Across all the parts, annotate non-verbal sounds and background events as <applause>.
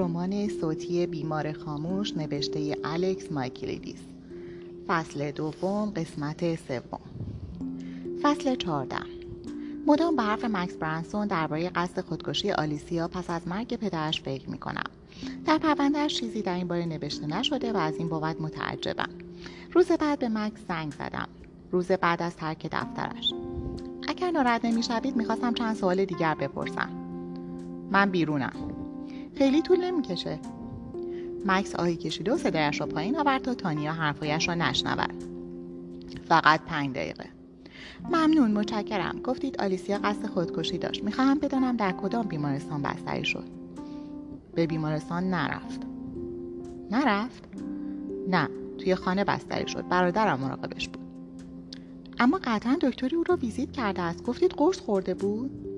رمان صوتی بیمار خاموش نوشته الکس مایکلیدیس. فصل دوم قسمت سوم. فصل چهارده. مدام به حرف مکس برانسون درباره قصد خودکشی آلیسیا پس از مرگ پدرش فکر می‌کنم. در پروندهاش چیزی در این باره نوشته نشده و از این بابت متعجبم. روز بعد به مکس زنگ زدم. روز بعد از ترک دفترش. اگر ناراحت نمی‌شوید می‌خواستم چند سوال دیگر بپرسم. من بیرونم. خیلی طول نمی‌کشه. مکس آهی کشید و صدایش را پایین آورد تا تانیا حرفایش را نشنود. فقط پنج دقیقه. ممنون متشکرم. گفتید آلیسیا قصد خودکشی داشت. می‌خواهم بدانم در کدام بیمارستان بستری شد. به بیمارستان نرفت. نرفت؟ نه توی خانه بستری شد. برادرم مراقبش بود. اما قطعا دکتری او را ویزیت کرده است. گفتید قرص خورده بود؟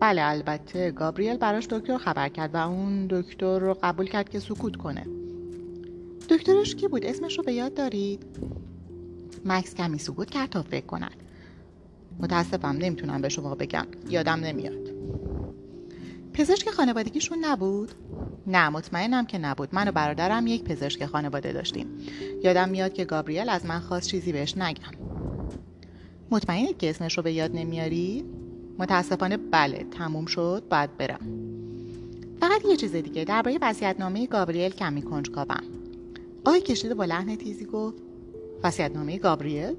بله البته گابریل براش دکتر خبر کرد و اون دکتر رو قبول کرد که سکوت کنه. دکترش کی بود؟ اسمش رو به یاد دارید؟ مکس کمی سکوت کرد تا فکر کند. متاسفم نمی‌تونم به شما بگم. یادم نمیاد. پزشک خانوادگیشون نبود؟ نه مطمئنم که نبود. من و برادرم یک پزشک خانواده داشتیم. یادم میاد که گابریل از من خواست چیزی بهش نگم. مطمئنید که اسمش رو به یاد نمیاری؟ متاسفانه بله تموم شد باید برم. فقط یه چیز دیگه درباره وصیتنامه گابریل کمی کنجکاوم. آقای کشیده با لحن تیزی گفت وصیتنامه گابریل؟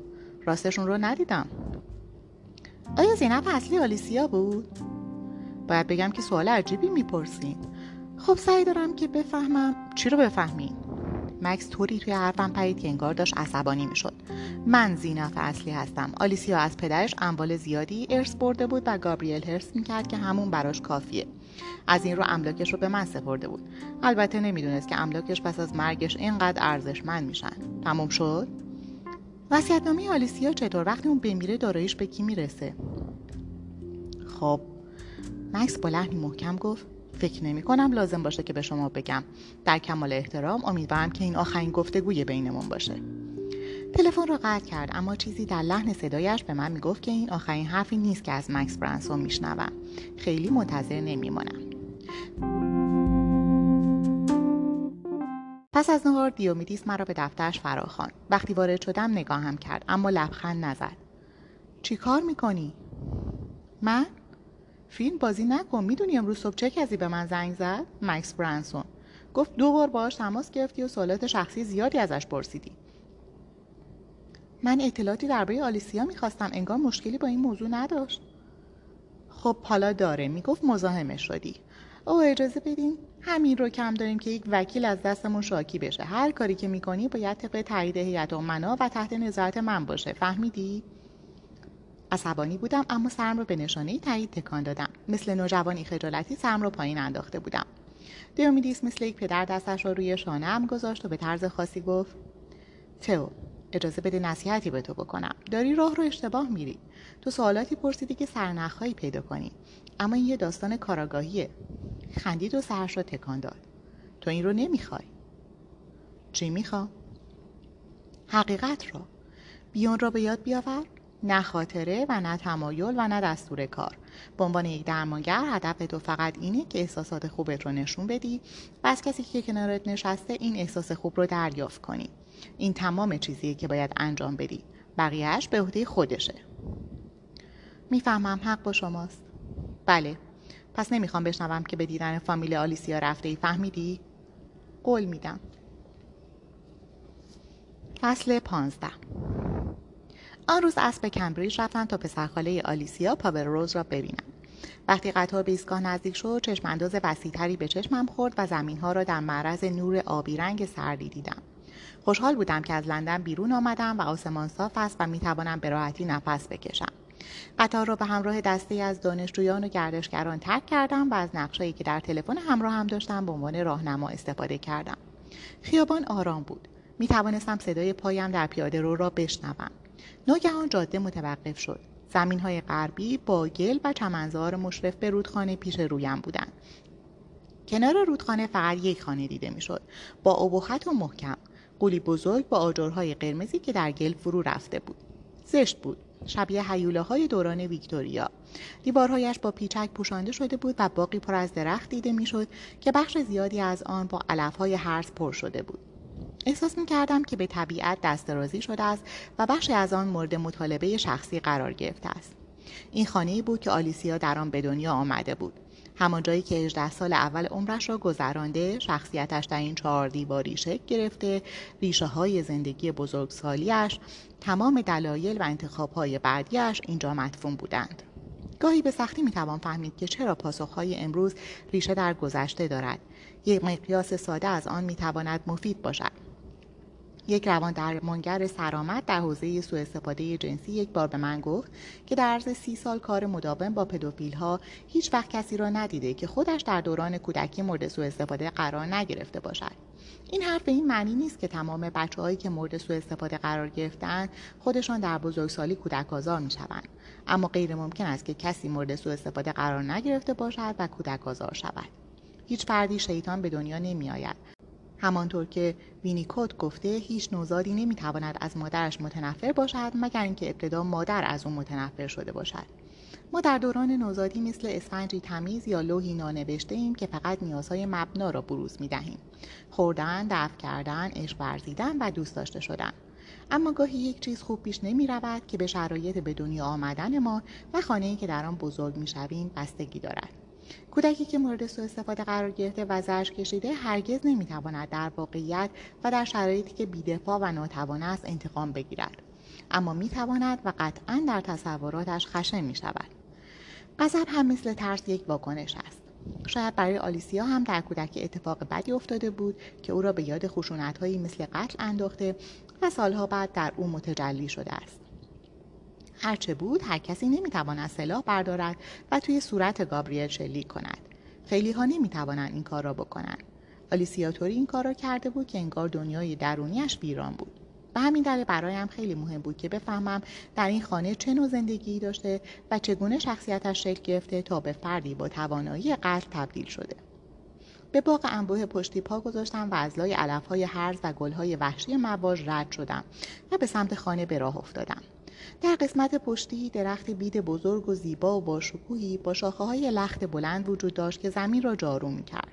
راستشون رو ندیدم. آیا زینب اصلی آلیسیا بود؟ باید بگم که سوال عجیبی می‌پرسین. خب سعی دارم که بفهمم. چی رو بفهمین؟ مکس طوری توی حرفم پرید که انگار داشت عصبانی می‌شد. من زینف اصلی هستم. آلیسیا از پدرش اموال زیادی ارث برده بود و گابریل هرس می‌کرد که همون براش کافیه. از این رو املاکش رو به من سپرده بود. البته نمی‌دونست که املاکش پس از مرگش اینقدر ارزشمند میشن. تموم شد؟ وصیتنامه آلیسیا چطور وقتی اون بمیره داراییش به کی می‌رسه؟ خب مکس با لحنی محکم گفت فکر نمی کنم لازم باشه که به شما بگم. در کمال احترام امیدوارم که این آخرین گفتگوی بینمون باشه. تلفن را قطع کرد اما چیزی در لحن صدایش به من می‌گفت که این آخرین حرفی نیست که از مکس برانسون میشنوم. خیلی منتظر نمیمانم. پس از نهار دیومیدیس مرا به دفترش فراخواند وقتی وارد شدم نگاهم کرد اما لبخند نزد. چی کار می‌کنی؟ من؟ فیلم بازی نکن. می‌دونی امروز صبح چه کسی به من زنگ زد؟ مکس برانسون. گفت دو بار باهاش تماس گرفتی و سوالات شخصی زیادی ازش پرسیدی. من اطلاعاتی درباره آلیسیا می‌خواستم. انگار مشکلی با این موضوع نداشت. خب حالا داره. می‌گفت مزاحمش شدی. او اجازه بدین همین رو کم داریم که یک وکیل از دستمون شاکی بشه. هر کاری که می‌کنی باید طبق تایید هیئت امنا و تحت نظارت من باشه. فهمیدی؟ عصبانی بودم اما سرم رو به نشانه تایید تکان دادم. مثل نوجوانی خجالتی سرم رو پایین انداخته بودم. دیومیدیس مثل یک پدر دستش رو روی شانه هم گذاشت و به طرز خاصی گفت تو اجازه بده نصیحتی به تو بکنم. داری راه رو اشتباه میری. تو سوالاتی پرسیدی که سرنخهایی پیدا کنی. اما این یه داستان کاراگاهیه. خندید و سرش رو تکان داد. تو این رو نمی‌خوای. چی میخوا؟ حقیقت را بیان را به یاد بیاور. نه خاطره و نه تمایل و نه دستور کار. به عنوان یک درمانگر هدف تو فقط اینه که احساسات خوبت رو نشون بدی و از کسی که کنارت نشسته این احساس خوب رو دریافت کنی. این تمام چیزیه که باید انجام بدی. بقیهش به عهده خودشه. می‌فهمم حق با شماست. بله. پس نمی‌خوام بشنوم که به دیدن فامیل آلیسیا رفته ای فهمیدی؟ قول میدم. فصل پانزده. آن روز اسب کمبریج رفتن تا پسرخاله آلیسیا پاور روز را ببینم وقتی قطار به ایستگاه نزدیک شد چشم انداز وسیعتری به چشمم خورد و زمینها را در معرض نور آبی رنگ سردی دیدم. خوشحال بودم که از لندن بیرون آمدم و آسمان صاف است و می‌توانم به راحتی نفس بکشم. قطار را به همراه دسته از دانشجویان و گردشگران ترک کردم و از نقشهایی که در تلفن همراه هم داشتم به عنوان راهنما استفاده کردم. خیابان آرام بود. می توانستم صدای پایم در پیاده رو را بشنوم. ناگهان جاده متوقف شد. زمین های غربی با گل و چمنزار مشرف به رودخانه پیش رویم بودند. کنار رودخانه فقط یک خانه دیده می‌شد. با ابهت و محکم. قولی بزرگ با آجرهای قرمزی که در گل فرو رفته بود. زشت بود. شبیه حیوله های دوران ویکتوریا. دیوارهایش با پیچک پوشانده شده بود و باقی پر از درخت دیده می‌شد که بخش زیادی از آن با علفهای هرز پر شده بود. احساس می کردم که به طبیعت دست شده است و بخشی از آن مورد مطالبه شخصی قرار گرفته است. این خانه بود که آلیسیا در آن به دنیا آمده بود. همان جایی که 18 سال اول عمرش را گذرانده شخصیتش در این چهار دیواری شکل گرفته ریشه های زندگی بزرگسالیش تمام دلایل و انتخاب های بعدیش اینجا مدفون بودند. گاهی به سختی می‌توان فهمید که چرا پاسخهای امروز ریشه در گذشته دارد. یک مقیاس ساده از آن می‌تواند مفید باشد. یک روان درمانگر سرآمد در حوزه سوء استفاده جنسی یک بار به من گفت که در عرض سی سال کار مداوم با پدوفیل ها هیچ وقت کسی را ندیده که خودش در دوران کودکی مورد سوء استفاده قرار نگرفته باشد. این حرف به این معنی نیست که تمام بچه هایی که مورد سوء استفاده قرار گرفتن خودشان در بزرگسالی کودک آزار می شوند اما غیر ممکن است که کسی مورد سوء استفاده قرار نگرفته باشد و کودک آزار شود. هیچ فردی شیطان به دنیا نمی آید همانطور که وینیکوت گفته هیچ نوزادی نمی‌تواند از مادرش متنفر باشد مگر اینکه ابتدا مادر از او متنفر شده باشد ما در دوران نوزادی مثل اسفنجی تمیز یا لوحی نانوشته ایم که فقط نیازهای مبنا را بروز می دهیم. خوردن، دفع کردن، عشق ورزیدن و دوست داشته شدن. اما گاهی یک چیز خوب پیش نمی رود که به شرایط به دنیا آمدن ما و خانه‌ای که در آن بزرگ می شویم بستگی دارد. کودکی که مورد سوء استفاده قرار گرفته و زرش کشیده هرگز نمی‌تواند در واقعیت و در شرایطی که بیدفاع و ناتوان است انتقام بگیرد اما می‌تواند و قطعا در تصوراتش خشن می شود. غضب هم مثل ترس یک واکنش است. شاید برای آلیسیا هم در کودکی اتفاق بدی افتاده بود که او را به یاد خشونت هایی مثل قتل انداخته و سالها بعد در او متجلی شده است. هرچه بود هر کسی نمی‌تواند سلاح بردارد و توی صورت گابریل شلیک کند. خیلی ها نمی‌توانند این کار را بکنند. آلیسیا توری این کار را کرده بود که انگار دنیای درونیش ویران بود. و همین دلیل برایم خیلی مهم بود که بفهمم در این خانه چه نوع زندگی داشته و چگونه شخصیتش شکل گرفته تا به فردی با توانایی قتل تبدیل شده. به باغ انبوه پشتی پا گذاشتم و از لای علفهای هرز و گلهای وحشی مواج رد شدم و به سمت خانه به راه افتادم. در قسمت پشتی درخت بید بزرگ و زیبا و با شکوهی با شاخه های لخت بلند وجود داشت که زمین را جارو می کرد.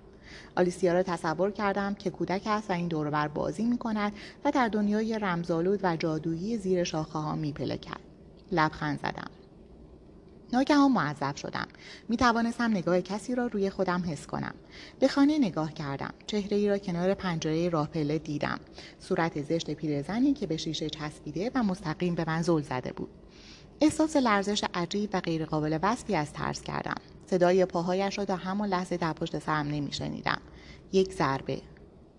آلیسیا را تصور کردم که کودک است و این دوربر بازی می کند و در دنیای رمزالود و جادویی زیر شاخه ها می پلکد. لبخند زدم. ناگهان معذب شدم. می توانستم نگاه کسی را روی خودم حس کنم. به خانه نگاه کردم. چهره ای را کنار پنجره راه پله دیدم. صورت زشت پیرزنی که به شیشه چسبیده و مستقیم به من زل زده بود. احساس لرزش عجیب و غیرقابل وصفی از ترس کردم. صدای پاهایش را تا همان لحظه در پشت سرم نمیشنیدم. یک ضربه.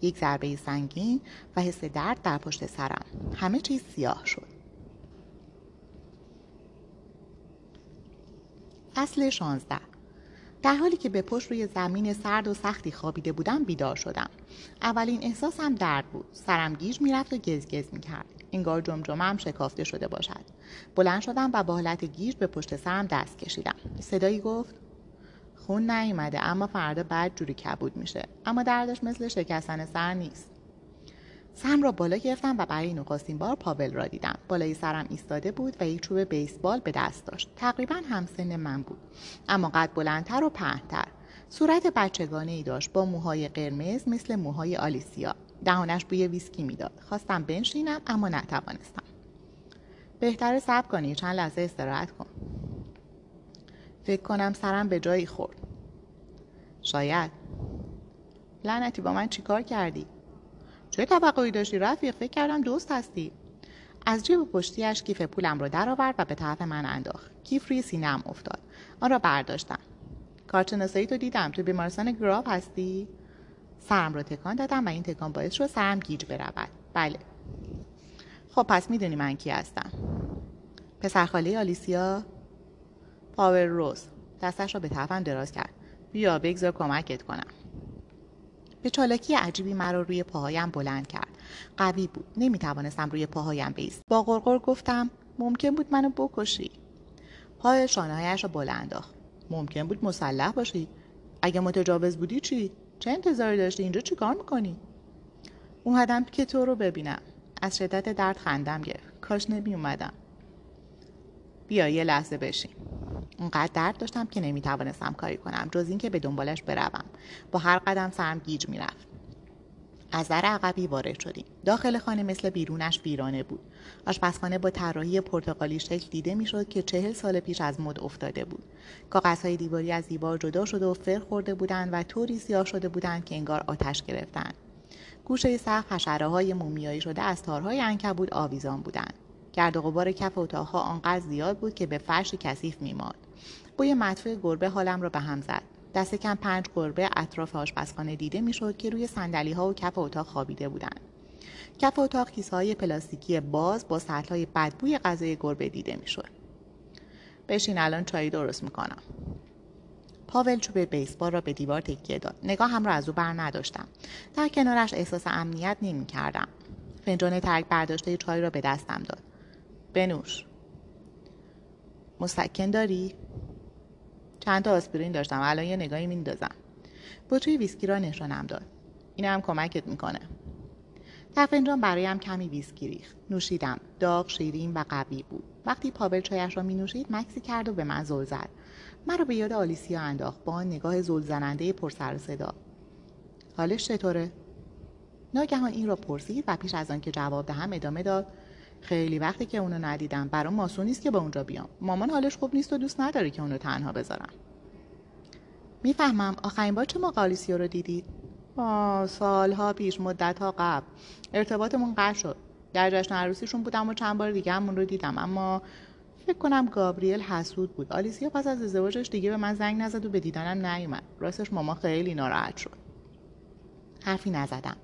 یک ضربه سنگین و حس درد در پشت سرم. همه چیز سیاه شد. فصل 16 در حالی که به پشت روی زمین سرد و سختی خوابیده بودم بیدار شدم. اولین احساسم درد بود. سرم گیج می‌رفت و گزگز می‌کرد. انگار جمجمم شکافته شده باشد. بلند شدم و با حالت گیج به پشت سرم دست کشیدم. صدایی گفت خون نیومده اما فردا بعد جوری کبود میشه. اما دردش مثل شکستن سر نیست. سم را بالا گرفتم و برای نخستین بار پاول را دیدم. بالای سرم ایستاده بود و یک چوب بیسبال به دست داشت. تقریبا همسن من بود. اما قد بلندتر و پهنتر. صورت بچگانه ای داشت با موهای قرمز مثل موهای آلیسیا. دهانش بوی ویسکی می‌داد. خواستم بنشینم اما نتوانستم. بهتر صبر کنی. چند لحظه استراحت کن. فکر کنم سرم به جایی خورد. شاید. لعنتی با من چیکار کردی؟ چه توقعی داشتی؟ رفیق فکر کردم دوست هستی. از جیب پشتیش کیف پولم رو درآورد و به طرف من انداخت. کیف روی سینهام افتاد. آن را برداشتم. کارشناسایی تو دیدم. تو بیمارستان گراف هستی؟ سرم را تکان دادم و این تکان باعث شد سرم گیج برود. بله. خب پس می‌دونی من کی هستم. پسرخاله آلیسیا پاور روز دستش را به طرفم دراز کرد. بیا بگذار کمکت کنم. به چالاکی عجیبی مرا روی پاهایم بلند کرد. قوی بود. نمی‌توانستم روی پاهایم بیست. با غرغر گفتم ممکن بود منو بکشی. پای شانههایش را بالا انداخت. ممکن بود مسلح باشی. اگه متجاوز بودی چی؟ چه انتظاری داشتی؟ اینجا چی کار می‌کنی؟ اومدم که تو رو ببینم. از شدت درد خندم گرفت. کاش نمی اومدم بیا یه لحظه بشین. اونقدر درد داشتم که نمی‌توانستم کاری کنم جز اینکه به دنبالش بروم. با هر قدم سرم گیج می‌رفت. از در عقبی وارد شدیم. داخل خانه مثل بیرونش ویرانه بود. آشپزخانه با طراحی پرتغالی شکل دیده می‌شد که چهل سال پیش از مد افتاده بود. کاغذهای دیواری از دیوار جدا شده و فر خورده بودند و طوری سیاه شده بودند که انگار آتش گرفتند. گوشه سقف حشره های مومیایی شده از تارهای انکبود آویزان بودند. گرد و غبار کف اتاقها آنقدر زیاد بود که به فرش کثیف میماد بوی مدفوع گربه حالم را به هم زد. دست کم پنج گربه اطراف آشپزخانه دیده می‌شد که روی سندلی ها و کف اتاق خوابیده بودند. کف اتاق کیسه های پلاستیکی باز با سطل های بدبوی غذای گربه دیده می‌شد. بشین الان چایی درست می‌کنم. پاول چوب بیسبال را به دیوار تکیه داد. نگاه هم را از او بر نداشتم. در کنارش احساس امنیت نمی کردم فنجان ترک برداشته چای را به دستم داد. بنوش. مسکن داری؟ چند تا آسپرین داشتم. الان یه نگاهی میندازم. بطری ویسکی را نشانم داد. این هم کمکت می‌کنه. در فنجان برایم کمی ویسکی ریخت. نوشیدم. داغ شیرین و قوی بود. وقتی پاول چایش را می نوشید مکسی کرد و به من زل زد. مرا به یاد آلیسیا انداخت با نگاه زل زننده پر سر صدا. حالش چطوره؟ ناگهان این را پرسید و پیش از آنکه جواب دهم ادامه داد خیلی وقتی که اونو ندیدم. برام ماسون نیست که به اونجا بیام. مامان حالش خوب نیست و دوست نداره که اونو تنها بذارم. می‌فهمم. آخرین بار چه موقع آلیسیا رو دیدید؟ آه سالها پیش مدتها قبل. ارتباطمون قطع شد. در جشن عروسیشون بودم و چند بار دیگه همون رو دیدم. اما فکر کنم گابریل حسود بود. آلیسیا پس از ازدواجش دیگه به من زنگ نزد و به دیدنم نیومد. راستش ماما خیلی ناراحت شد. حرفی نزدم.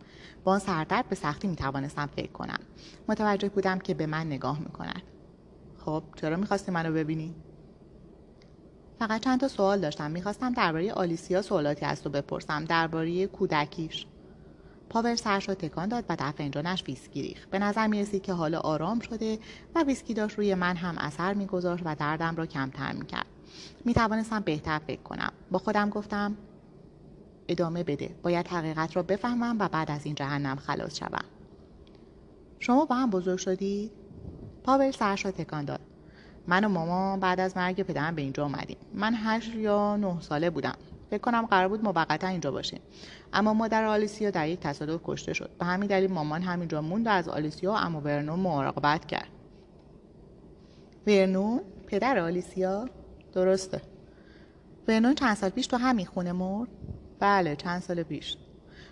آن سردرد به سختی می توانستم فکر کنم. متوجه بودم که به من نگاه می‌کند. خب چرا می‌خواستی منو ببینی؟ فقط چند تا سوال داشتم. می‌خواستم درباره آلیسیا سوالاتی از تو بپرسم. درباره کودکیش. پاول سرش را تکان داد و در فنجانش ویسکی ریخت. به نظر می‌رسید که حالا آرام شده و ویسکی داشت روی من هم اثر میگذاشت و دردم را کمتر می‌کرد. می‌توانستم بهتر فکر کنم. با خودم گفتم ادامه بده. باید حقیقت را بفهمم و بعد از این جهنم خلاص شوم. شما با هم بزرگ شدید؟ پاول سرش را تکان داد. من و ماما بعد از مرگ پدرم به اینجا آمدیم من هشت یا نه ساله بودم. فکر کنم قرار بود موقتا اینجا باشیم. اما مادر آلیسیا در یک تصادف کشته شد. به همین دلیل مامان همینجا موند و از آلیسیا و امو ورنون مراقبت کرد. ورنون پدر آلیسیا؟ درسته. ورنون چند سال پیش تو همین خونه مرد؟ بله چند سال پیش.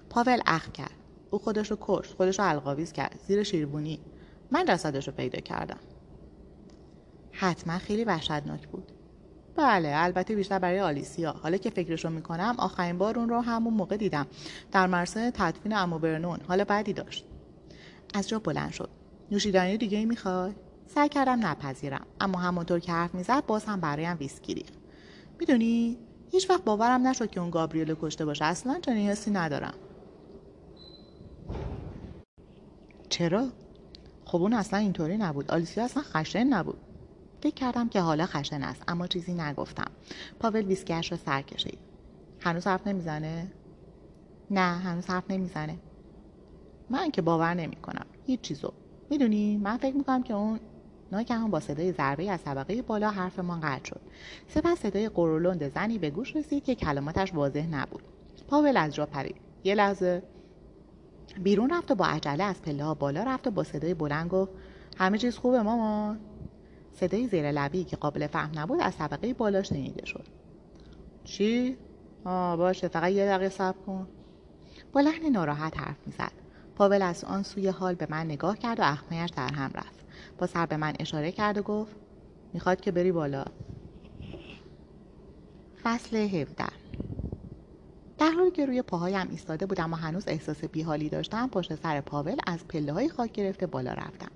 پاول اخ کرد. او خودش رو کشت خودش رو القاویز کرد. زیر شیربونی. من جسدش رو پیدا کردم. حتما خیلی وحشتناک بود. بله البته بیشتر برای آلیسیا. حالا که فکرش رو می‌کنم آخرین بار اون رو همون موقع دیدم. در مرسه تدفین امو برنون حال بعدی داشت. از جا بلند شد. نوشیدنی دیگه ای می‌خوای؟ سعی کردم نپذیرم. اما همونطور که حرف می‌زد باز هم برایم ویسکی ریخت می‌دونی هیچ وقت باورم نشد که اون گابریل کشته باشه. اصلا چنین حسی ندارم. چرا؟ خب اون اصلا اینطوری نبود. آلیسیا اصلا خشن نبود. فکر کردم که حالا خشن است اما چیزی نگفتم. پاول ویسکیش را سر کشید. هنوز حرف نمی‌زنه؟ نه هنوز حرف نمی‌زنه. من که باور نمی کنم هیچ چیزو. می‌دونی؟ من فکر می‌کنم که اون ناگهان با صدای ضربه از طبقه بالا حرفمان قطع شد. سپس صدای قرولند زنی به گوش رسید که کلماتش واضح نبود. پاول از جا پرید. یه لحظه بیرون رفت و با عجله از پله بالا رفت و با صدای بلند گفت همه چیز خوبه مامان؟ صدای زیر لبی که قابل فهم نبود از طبقه بالا شنیده شد. چی؟ آه باشه فقط یه دقیقه صبر کن. با لحن ناراحت حرف می‌زد. پاول از آن سوی حال به من نگاه کرد و اخمهش در هم رفت. با سر به من اشاره کرد و گفت می‌خواد که بری بالا. فصل 17 در حالی که روی پاهایم ایستاده بودم و هنوز احساس بیحالی داشتم پشت سر پاول از پله های خاک گرفته بالا رفتم.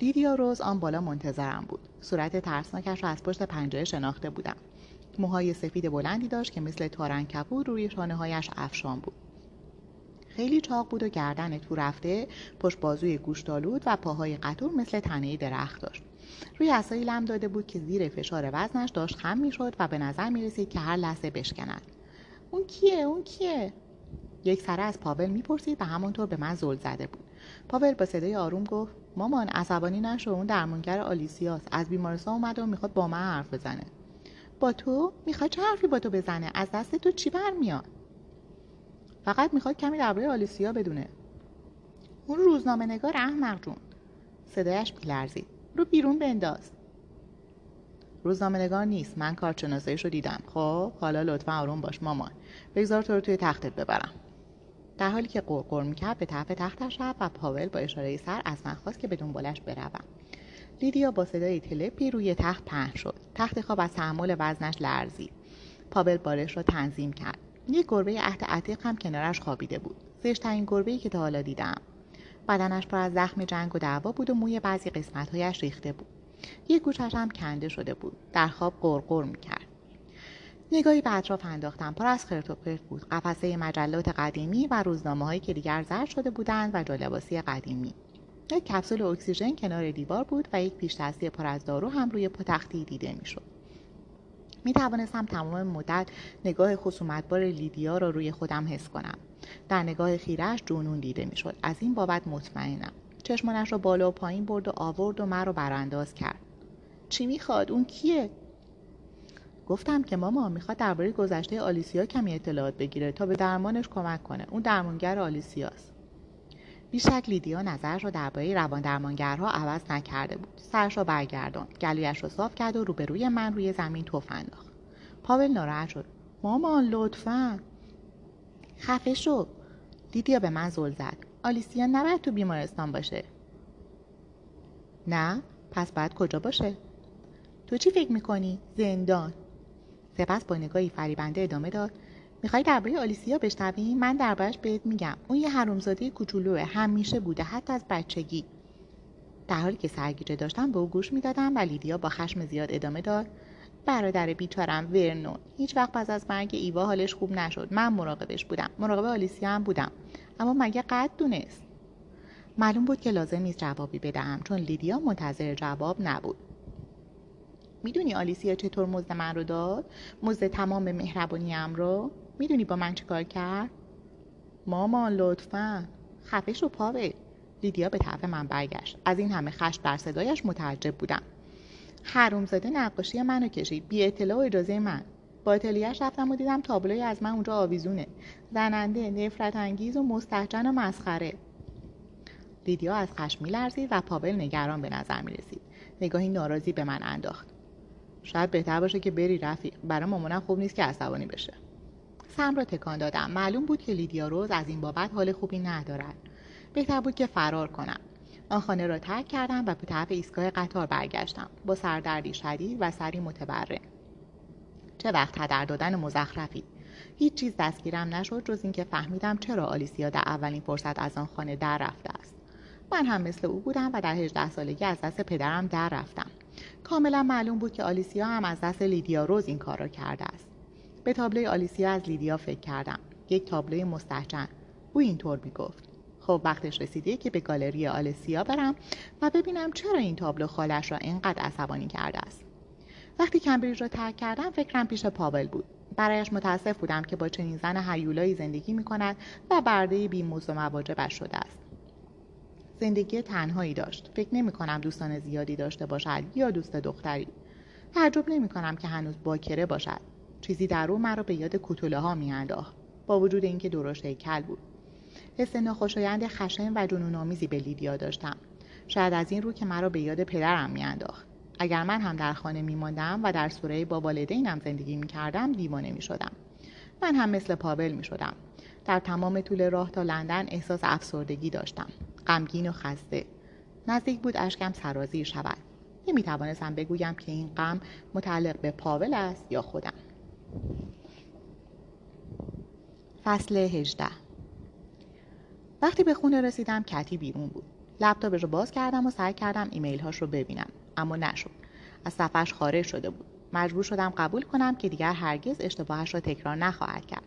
لیدیا روز آن بالا منتظرم بود. صورت ترسناکش را از پشت پنجره شناخته بودم. موهای سفید بلندی داشت که مثل تارن کپور روی شانه هایش افشان بود. خیلی چاق بود و گردن تو رفته پشت بازوی گوشتالود و پاهای قطور مثل تنه درخت داشت. روی اسایی لم داده بود که زیر فشار وزنش داشت خم می‌شد و به نظر می رسید که هر لحظه بشکند. اون کیه؟ اون کیه؟ یک سره از پاول می‌پرسید و همانطور به من زل زده بود. پاول با صدای آروم گفت مامان عصبانی نشو اون درمانگر آلیسیاس از بیمارستان اومده و می‌خواد با من حرف بزنه. با تو؟ می‌خواد چه حرفی با تو بزنه؟ از دست تو چی برمیاد؟ فقط می‌خواد کمی درباره آلیسیا بدونه. اون روزنامه نگار احمق جون. صدایش میلرزید رو بیرون بنداز. روزنامه نگار نیست. من کارشناسیش رو دیدم. خب حالا لطفا آروم باش مامان. بگذار تو رو توی تختت ببرم. در حالی که قرقر می‌کرد به طرف تختش رفت و پاول با اشاره سر از من خواست که به دنبالش بروم. لیدیا با صدای تلپی روی تخت پهن شد. تخت خواب از تحمل وزنش لرزید. پاول بارش را تنظیم کرد. یک گربه عهد عتیق هم کنارش خوابیده بود. زشتترین گربه ای که تا حالا دیدم. بدنش پر از زخم جنگ و دعوا بود و موی بعضی قسمتهایش ریخته بود. یک گوشش هم کنده شده بود. در خواب قرقر می‌کرد. نگاهی به اطراف انداختم. پر از خرت و پرت بود. قفسه مجلات قدیمی و روزنامه هایی که دیگر زرد شده بودند و جالباسی قدیمی. یک کپسول اکسیژن کنار دیوار بود و یک پیش پر از دارو هم روی پتختی دیده می‌شد. می توانستم تمام مدت نگاه خصومتبار لیدیا را روی خودم حس کنم. در نگاه خیرش جنون دیده می‌شد. از این بابت مطمئنم. چشمانش را بالا و پایین برد و آورد و مرا برانداز کرد. چی می‌خواد؟ اون کیه؟ گفتم که ماما می‌خواد درباره گذشته آلیسیا کمی اطلاعات بگیره تا به درمانش کمک کنه. اون درمانگر آلیسیاست. بیشک لیدیا نظرش را درباره روان درمانگرها عوض نکرده بود. سرش را برگرداند گلویش را صاف کرد و روبروی من روی زمین تف انداخت. پاول ناراحت شد. مامان لطفا. خفه شو. لیدیا به من زل زد. آلیسیا نباید تو بیمارستان باشه. نه؟ پس باید کجا باشه؟ تو چی فکر می‌کنی؟ زندان. سپس با نگاهی فریبنده ادامه داد. می‌خوای درباره آلیسیا بشنوی؟ من دربارش بهت میگم. اون یه حرومزاده کوچولوه. همیشه بوده حتی از بچگی. در حالی که سرگیجه داشتم به او گوش می‌دادم و لیدیا با خشم زیاد ادامه داد. برادر بیچارم ورنون. هیچ وقت پس از مرگ ایوا حالش خوب نشد. من مراقبش بودم. مراقب آلیسیا هم بودم. اما مگه قد دونست؟ معلوم بود که لازم نیست جوابی بدهم چون لیدیا منتظر جواب نبود. می‌دونی آلیسیا چطور مزد من رو داد؟ مزد تمام مهربانیم رو؟ می‌دونی با من چیکار کرد؟ مامان لطفا. خفه شو پاول لیدیا به طرف من برگشت. از این همه خشم در صدایش متعجب بودم. حرومزاده نقاشی منو کشید. بی اطلاع و اجازه من. به آتلیه‌ش رفتم و دیدم تابلوی از من اونجا آویزونه. زننده نفرت انگیز و مستهجن و مسخره. لیدیا از خشم میلرزید و پاول نگران به نظر می رسید نگاهی ناراضی به من انداخت. شاید بهتر باشه که بری رفیق. برای مامانم خوب نیست که عصبانی بشه. سم را تکان دادم. معلوم بود که لیدیا روز از این بابت حال خوبی ندارد. بهتر بود که فرار کنم. آن خانه را ترک کردم و به طرف ایستگاه قطار برگشتم. با سردردی شدید و سری متبره چه وقت هدر دادن مزخرفی؟ هیچ چیز دستگیرم نشد جز اینکه فهمیدم چرا آلیسیا در اولین فرصت از آن خانه در رفته است. من هم مثل او بودم و در هجده سالگی از دست پدرم در رفتم. کاملا معلوم بود که آلیسیا هم از دست لیدیا رز این کار را کرده است. به تابلوی آلیسیا از لیدیا فکر کردم. یک تابلوی مستهجن او اینطور می‌گفت. خب وقتش رسیده که به گالری آلیسیا برم و ببینم چرا این تابلو خاله‌ش را اینقدر عصبانی کرده است. وقتی کمبریج را ترک کردم فکرم پیش پاول بود. برایش متاسف بودم که با چنین زن هیولایی زندگی می کند و برده بی و مواجبش شده است. زندگی تنهایی داشت. فکر نمی کنم دوستان زیادی داشته باشد یا دوست دختری. تعجب نمی کنم که هنوز باکره باشد. چیزی در او مرا به یاد کوتوله ها میانداخت با وجود اینکه درشت کل بود. حس ناخوشایند خشن و جنونآمیزی به لیدیا داشتم. شاید از این رو که مرا به یاد پدرم میانداخت. اگر من هم در خانه میماندم و در سوره با والدینم زندگی می‌کردم دیوانه می‌شدم. من هم مثل پابل می‌شدم. در تمام طول راه تا لندن احساس افسردگی داشتم. غمگین و خسته. نزدیک بود اشکم سرازیر شود. نمی‌توانستم بگویم که این غم متعلق به پاول است یا خودم. فصل 18 وقتی به خونه رسیدم کتی بیرون بود. لپتاپش رو باز کردم و سعی کردم ایمیل هاش رو ببینم اما نشد. از صفحش خارج شده بود. مجبور شدم قبول کنم که دیگر هرگز اشتباهش را تکرار نخواهد کرد.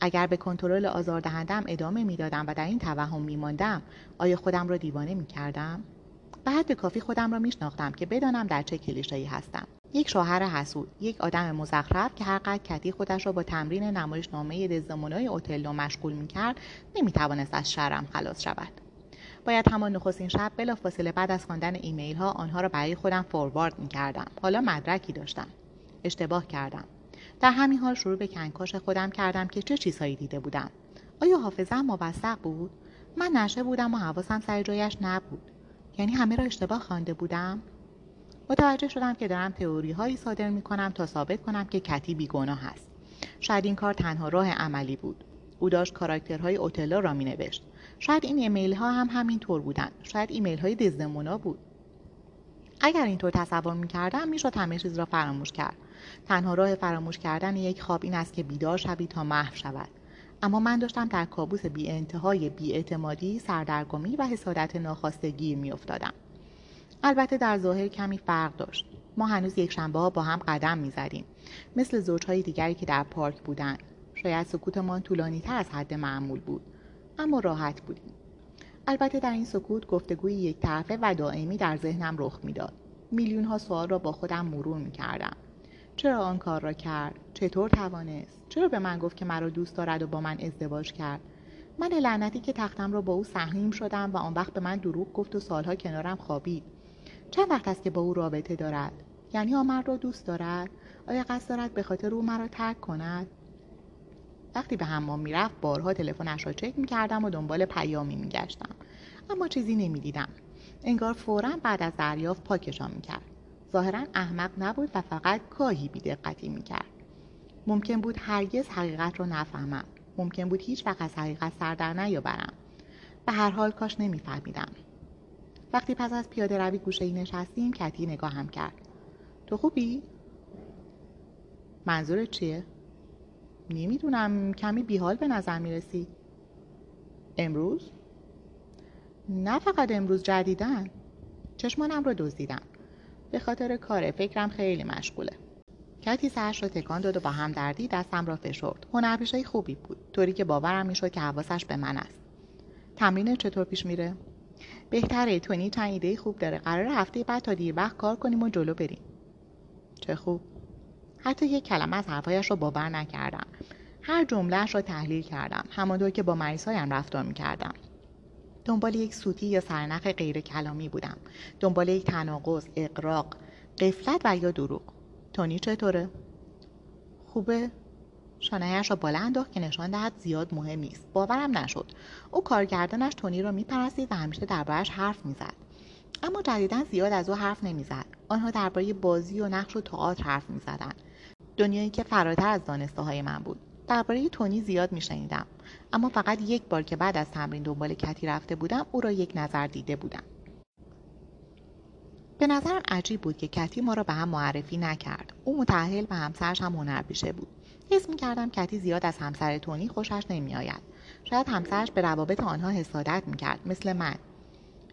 اگر به کنترل آزاردهندم ادامه می‌دادم و در این توهم میماندم آیا خودم را دیوانه می‌کردم؟ به کافی خودم را میشناختم که بدانم در چه کلیشه‌ای هستم. یک شوهر حسود یک آدم مزخرف که هر قدر کتی خودش را با تمرین نمایشنامه دزدمونای اوتلو مشغول می‌کرد نمی‌توانست از شرم خلاص شود. باید همان نخستین شب بلافاصله بعد از خواندن ایمیل ها آنها را برای خودم فوروارد می کردم حالا مدرکی داشتم. اشتباه کردم. در همین حال شروع به کنکاش خودم کردم که چه چیزهایی دیده بودم. آیا حافظم موثق بود؟ من نشه بودم و حواسم سر جایش نبود. یعنی همه را اشتباه خوانده بودم؟ متوجه شدم که دارم تئوری هایی صادر می کنم تا ثابت کنم که کتی بیگناه است. شاید این کار تنها راه عملی بود. او داشت کاراکترهای اوتلا را می نوشت شاید این ایمیل ها هم همین طور بودند. شاید ایمیل های دزدمونا بود. اگر اینطور تصور می کردم می شد همه چیز را فراموش کرد. تنها راه فراموش کردن یک خواب این است که بیدار شوی تا محو شود. اما من داشتم در کابوس بی انتهای بی اعتمادی، سردرگمی و حسادت ناخواسته گیر می افتادم. البته در ظاهر کمی فرق داشت. ما هنوز یک شنبه ها با هم قدم می زدیم. مثل زوجهای دیگری که در پارک بودند. شاید سکوتمان طولانی تر از حد معمول بود. اما راحت بودیم. البته در این سکوت گفتگوی یک طرفه و دائمی در ذهنم رخ می‌داد. میلیون ها سوال را با خودم مرور می کردم. چرا آن کار را کرد چطور توانست چرا به من گفت که مرا دوست دارد و با من ازدواج کرد من لعنتی که تختم را با او سهمیم شدم و آن وقت به من دروغ گفت و سالها کنارم خوابید چند وقت است که با او رابطه دارد؟ یعنی آن را دوست دارد؟ آیا قصد دارد به خاطر او مرا ترک کند؟ وقتی به حمام می‌رفت بارها تلفنش را چک می‌کردم و دنبال پیامی میگشتم. اما چیزی نمی‌دیدم. انگار فورا بعد از دریافت پاکشان می‌کرد. ظاهرا احمق نبود و فقط گاهی بیدقتی می‌کرد. ممکن بود هرگز حقیقت رو نفهمم. ممکن بود هیچ وقت از حقیقت سر در نیاورم. به هر حال کاش نمیفهمیدم. وقتی پس از پیاده روی گوشه ای نشستیم کتی نگاهم کرد. تو خوبی؟ منظور چیه؟ نمی‌دونم. کمی بیحال به نظر می‌رسی. امروز؟ نه فقط امروز جدیدن چشمانم رو دزدیدم. به خاطر کاره فکرم خیلی مشغوله. کتی سرش را تکان داد و با هم دردی دستم را فشرد. هنرپیشه خوبی بود. طوری که باورم می‌شد که حواسش به من است. تمرین چطور پیش میره؟ بهتره تونی چند ایده خوب داره. قرار هفته بعد تا دیر وقت کار کنیم و جلو بریم. چه خوب. حتی یک کلمه از حرفهایش را باور نکردم. هر جملهش را تحلیل کردم. همانطور که با مریضهایم رفتار می‌کردم. دنبال یک سوتی یا سرنخ غیر کلامی بودم. دنبال یک تناقض اقراق قفلت و یا دروغ. تونی چطوره؟ خوبه؟ شانهایش را بالا انداخت که نشان دهد زیاد مهم نیست. باورم نشد. او کارگردانش تونی را میپرستید و همیشه دربارهش حرف می‌زد. اما جدیدا زیاد از او حرف نمی‌زد. آنها درباره بازی و نقش و تئاتر حرف می‌زدند. دنیایی که فراتر از دانسته های من بود. درباره تونی زیاد میشنیدم. اما فقط یک بار که بعد از تمرین دنبال کتی رفته بودم او را یک نظر دیده بودم. به نظرم عجیب بود که کتی ما را به هم معرفی نکرد. او متحل و همسرش هم هنرپیشه بود. حس می‌کردم کتی زیاد از همسر تونی خوشش نمیآید. شاید همسرش به روابط آنها حسادت می‌کرد مثل من.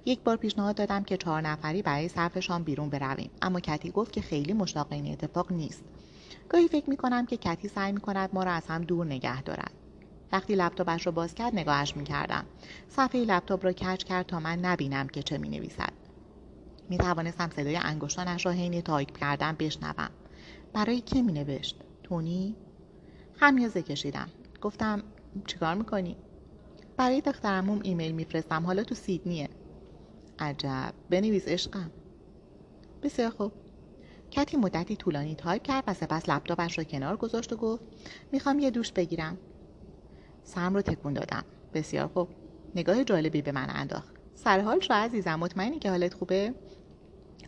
یک بار پیشنهاد دادم که چهار نفری برای صرف شام بیرون برویم اما کتی گفت که خیلی مشتاق این اتفاق نیست. گاهی فکر می‌کنم که کتی سعی می‌کند ما را از هم دور نگه دارد. وقتی لپتاپش را باز کرد نگاهش می‌کردم. صفحه لپتاپ را کج کرد تا من نبینم که چه می‌نویسد. می توانستم صدای انگشتانش را حین تایپ کردن بشنوم. برای کی می نوشت؟ تونی؟ خمیازه کشیدم. گفتم چیکار می‌کنی؟ برای دخترعموم ایمیل میفرستم. حالا تو سیدنیه. عجب. بنویس عشقم. بسیار خوب. کتی مدتی طولانی تایپ کرد و سپس لپتاپش را کنار گذاشت و گفت می‌خوام یه دوش بگیرم. سرم رو تکون دادم. بسیار خوب. نگاه جالبی به من انداخت. سر حال شو عزیزم مطمئنی که حالت خوبه؟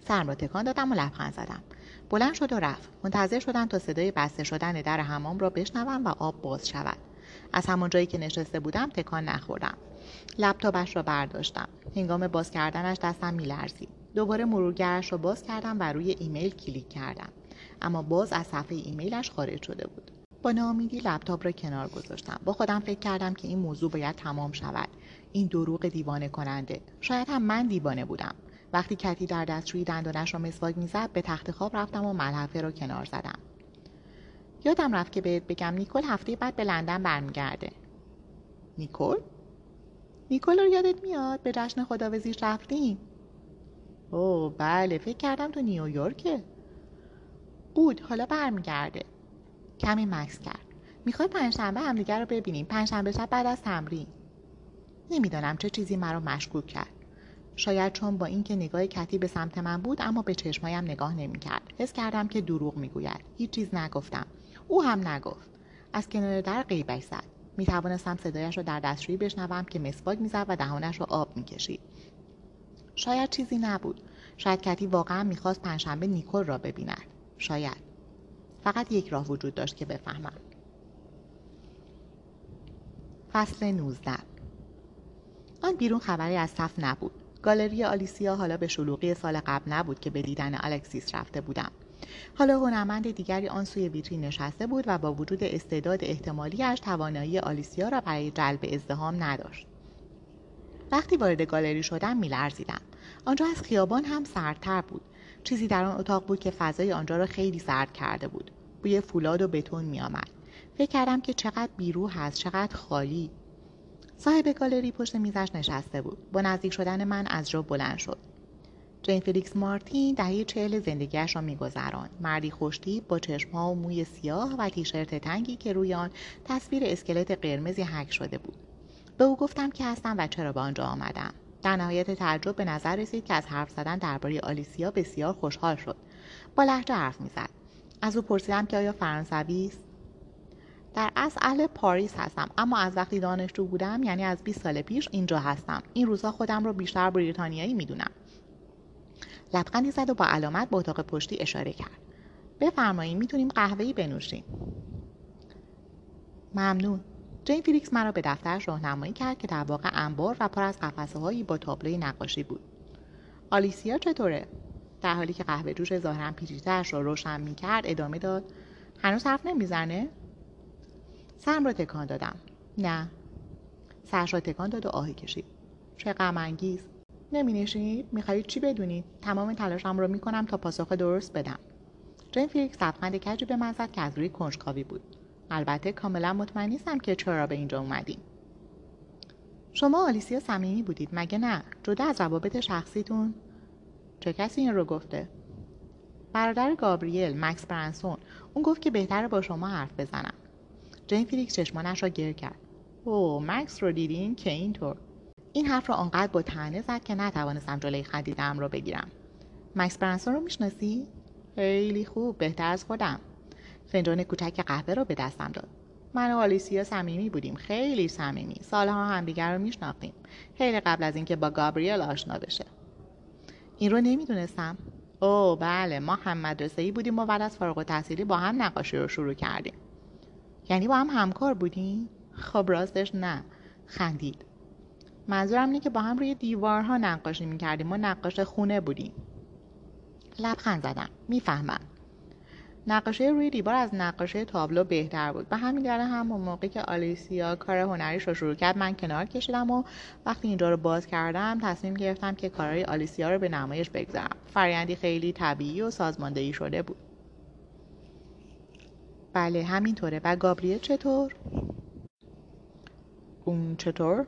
سرم را تکان دادم و لبخند زدم. بلند شد و رفت. منتظر شدم تا صدای بسته شدن در حمام را بشنوم و آب باز شود. از همان جایی که نشسته بودم تکان نخوردم. لپتاپش را برداشتم. هنگام باز کردنش دستم میلرزید. دوباره مرورگرش را باز کردم و روی ایمیل کلیک کردم. اما باز از صفحه ایمیلش خارج شده بود. با ناامیدی لپتاپ را کنار گذاشتم. با خودم فکر کردم که این موضوع باید تمام شود. این دروغ دیوانه کننده شاید هم من دیوانه بودم. وقتی کتی در دستشویی دندانش را مسواک می‌زد به تخت خواب رفتم و ملحفه را کنار زدم. یادم رفت که بهت بگم نیکل هفته بعد به لندن برمیگرده. نیکل نیکل رو یادت میاد؟ به جشن خداوزیش رفتیم. اوه بله فکر کردم تو نیویورکه. بود حالا برمیگرده. کمی مکس کرد. می‌خوای پنجشنبه همدیگر رو ببینیم. پنجشنبه شب بعد از تمرین. نمی‌دانم چه چیزی مرا مشکوک کرد. شاید چون با اینکه نگاه کتی به سمت من بود اما به چشمایم نگاه نمی‌کرد. حس کردم که دروغ می‌گوید. هیچ چیز نگفتم. او هم نگفت. از کنار در غیبش زد. می توانستم صدایش را در دستشویی بشنوم که مسواک می‌زد و دهانش را آب می‌کشید. شاید چیزی نبود. شاید کتی واقعا می‌خواست پنجشنبه نیکل را ببیند. شاید. فقط یک راه وجود داشت که بفهمم. فصل 19 آن بیرون خبری از صف نبود. گالری آلیسیا حالا به شلوغی سال قبل نبود که به دیدن الکسیس رفته بودم. حالا هنرمند دیگری آن سوی ویترین نشسته بود و با وجود استعداد احتمالیش توانایی آلیسیا را برای جلب ازدهام نداشت. وقتی وارد گالری شدم میلرزیدم. آنجا از خیابان هم سردتر بود. چیزی در آن اتاق بود که فضای آنجا را خیلی سرد کرده بود. بوی فولاد و بتون میآمد. فکر کردم که چقدر بیروح هست چقدر خالی. صاحب گالری پشت میزش نشسته بود. با نزدیک شدن من از جا بلند شد. جین فلیکس مارتین دهه چهل زندگیش را میگذراند. مردی خوشتیب با چشمها و موی سیاه و تیشرت تنگی که روی آن تصویر اسکلت قرمزی حک شده بود. به او گفتم که هستم و چرا به آنجا آمدم. در نهایت تعجب به نظر رسید که از حرف زدن درباره آلیسیا بسیار خوشحال شد. با لحجه حرف می‌زد. از او پرسیدم که آیا فرانسوی است؟ در اصل اهل پاریس هستم اما از وقتی دانشجو بودم یعنی از 20 سال پیش اینجا هستم. این روزها خودم رو بیشتر بریتانیایی می‌دونم. لبخندی زد و با علامت به اتاق پشتی اشاره کرد. بفرمایید می‌تونیم قهوه‌ای بنوشیم. ممنون. جین فیلیکس مرا به دفترش راهنمایی کرد که در واقع انبار و پر از قفسه هایی با تابلوی نقاشی بود. آلیسیا چطوره؟ در حالی که قهوه جوش ظاهرا پیچیدهاش را روشن می‌کرد ادامه داد. هنوز حرف نمی‌زنه؟ سرم را تکان دادم. نه. سرش را تکان داد و آهی کشید. چه غم انگیز. نمی نشینید؟ می‌خواهید چی بدونید؟ تمام تلاشم را می‌کنم تا پاسخ درست بدم. جین فیلیکس لبخند کجی به من زد که از روی کنجکاوی بود. البته کاملا مطمئن نیستم که چرا به اینجا اومدیم شما و آلیسیا صمیمی بودید مگه نه؟ جدا از روابط شخصیتون؟ چه کسی این رو گفته؟ برادر گابریل مکس برنسون اون گفت که بهتره با شما حرف بزنم. جین فیلیکس چشمانش را گرد کرد. اوه مکس رو دیدین؟ که اینطور. این حرف را آنقدر با طعنه زد که نتوانستم جلوی خندیدنم را بگیرم. مکس برنسون رو می‌شناسی؟ خیلی خوب بهتر از خودم. فنجان کوچک قهوه را به دستم داد. من و آلیسیا صمیمی بودیم. خیلی صمیمی. سالها همدیگر رو میشناختیم. خیلی قبل از اینکه با گابریل آشنا بشه. این رو نمی‌دونستم. او بله. ما هم مدرسه ای بودیم و بعد از فارغ التحصیلی با هم نقاشی رو شروع کردیم. یعنی با هم همکار بودیم خب راستش نه. خندید. منظورم اینه که با هم روی دیوارها نقاشی می‌کردیم. ما نقاش خونه بودیم. لبخند زدم. می‌فهمم. نقاشه روی دیوار از نقاشه تابلو بهتر بود. و همین دلیل هم موقعی که آلیسیا کار هنریش رو شروع کرد من کنار کشیدم و وقتی اینجا رو باز کردم تصمیم گرفتم که کارهای آلیسیا رو به نمایش بگذارم. فرایندی خیلی طبیعی و سازماندهی شده بود. بله همینطوره. و گابریل چطور؟ اون چطور؟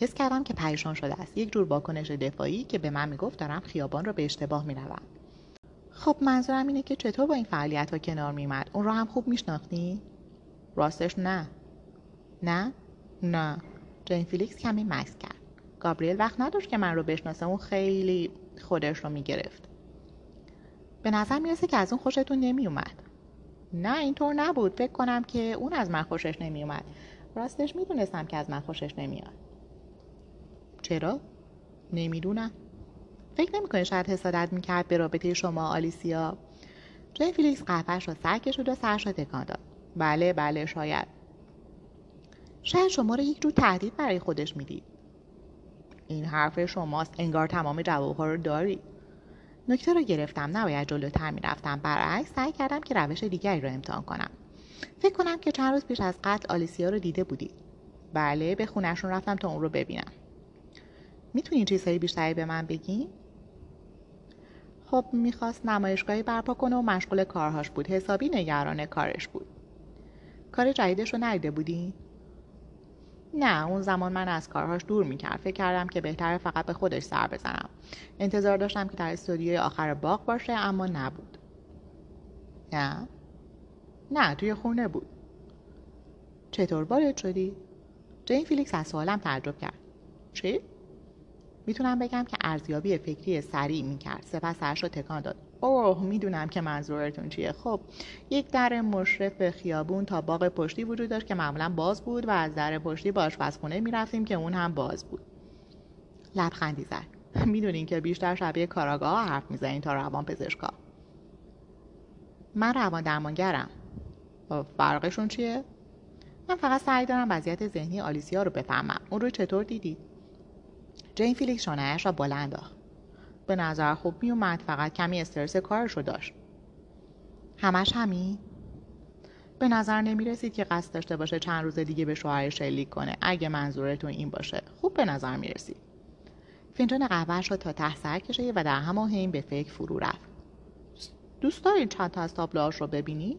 حس کردم که پریشان شده است. یک جور واکنش دفاعی که به من می‌گفت دارم خیابان رو به اشتباه می‌روم. خب منظورم اینه که چطور با این فعالیت ها کنار میمد اون رو هم خوب میشناختی؟ راستش نه. نه؟ نه. جین فیلیکس کمی مکث کرد. گابریل وقت نداشت که من رو بشناسه. اون خیلی خودش رو می‌گرفت. به نظر می‌رسه که از اون خوشتون نمیومد نه اینطور نبود. فکر کنم که اون از من خوشش نمیومد. راستش می‌دونستم که از من خوشش نمیاد. چرا؟ نمی‌دونم. فکر نمی‌کنه شاید حسادت می‌کرد به رابطه شما آلیسیا؟ جای فیلیکس قهوهش را سر کشید و سرش را تکان داد. بله بله شاید. شاید شما را یک جور تهدید برای خودش می‌دید. این حرف شماست. انگار تمام جوابها رو داری نکته رو گرفتم نباید جلوتر می‌رفتم. برعکس سعی کردم که روش دیگری رو امتحان کنم. فکر کنم که چند روز پیش از قتل آلیسیا رو دیده بودید بله به خونهشون رفتم تا اون رو ببینم. می‌تونی چیزهای بیشتری به من بگی؟ خب می‌خواست نمایشگاهی برپا کنه و مشغول کارهاش بود. حسابی نگران کارش بود. کار جدیدش رو ندیده بودی؟ نه اون زمان من از کارهاش دور می‌کرد. فکر کردم که بهتره فقط به خودش سر بزنم. انتظار داشتم که در استودیوی آخر باغ باشه اما نبود. نه؟ نه توی خونه بود. چطور وارد شدی؟ جین فیلیکس از سوالم تعجب کرد. چی؟ می‌تونم بگم که ارزیابی فکری سریع می‌کرد. سپس سرش رو تکان داد. اوه می‌دونم که منظورتون چیه. خب یک در مشرف به خیابون تا باغ پشتی وجود داشت که معمولا باز بود و از در پشتی با آشپزخونه می‌رفتیم که اون هم باز بود. لبخندی زد. <laughs> می‌دونین که بیشتر شبیه کاراگاه حرف می‌زنین تا روان پزشکا من روان درمانگرم. فرقشون چیه؟ من فقط سعی دارم وضعیت ذهنی آلیسیا رو بفهمم. اون رو چطور دیدید؟ جین فیلیکس شانهاش را بالا به نظر خوب میومد فقط کمی استرس کارش رو داشت. همش همین؟ به نظر نمی رسید که قصد داشته باشه چند روز دیگه به شوهرش شلیک کنه. اگه منظورتون این باشه خوب به نظر می رسید فنجان قهوهش را تا ته سر کشید و در همان حین به فکر فرو رفت. دوست دارید چند تا از تابلوهاش رو ببینی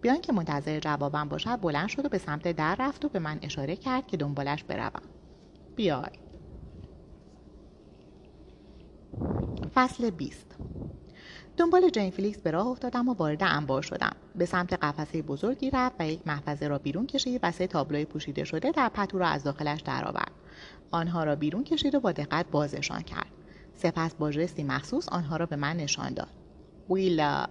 بیان که منتظر جوابم باشد بلند شد و به سمت در رفت و به من اشاره کرد که دنبالش بروم. بیای فصل 20 دنبال جین فلیکس به راه افتادم و وارد انبار شدم. به سمت قفسه بزرگی رفت و یک محفظه را بیرون کشید و سه تابلوی پوشیده شده در پتو را از داخلش درآورد. آنها را بیرون کشید و با دقت بازشان کرد. سپس با جستی مخصوص آنها را به من نشان داد. ویلا.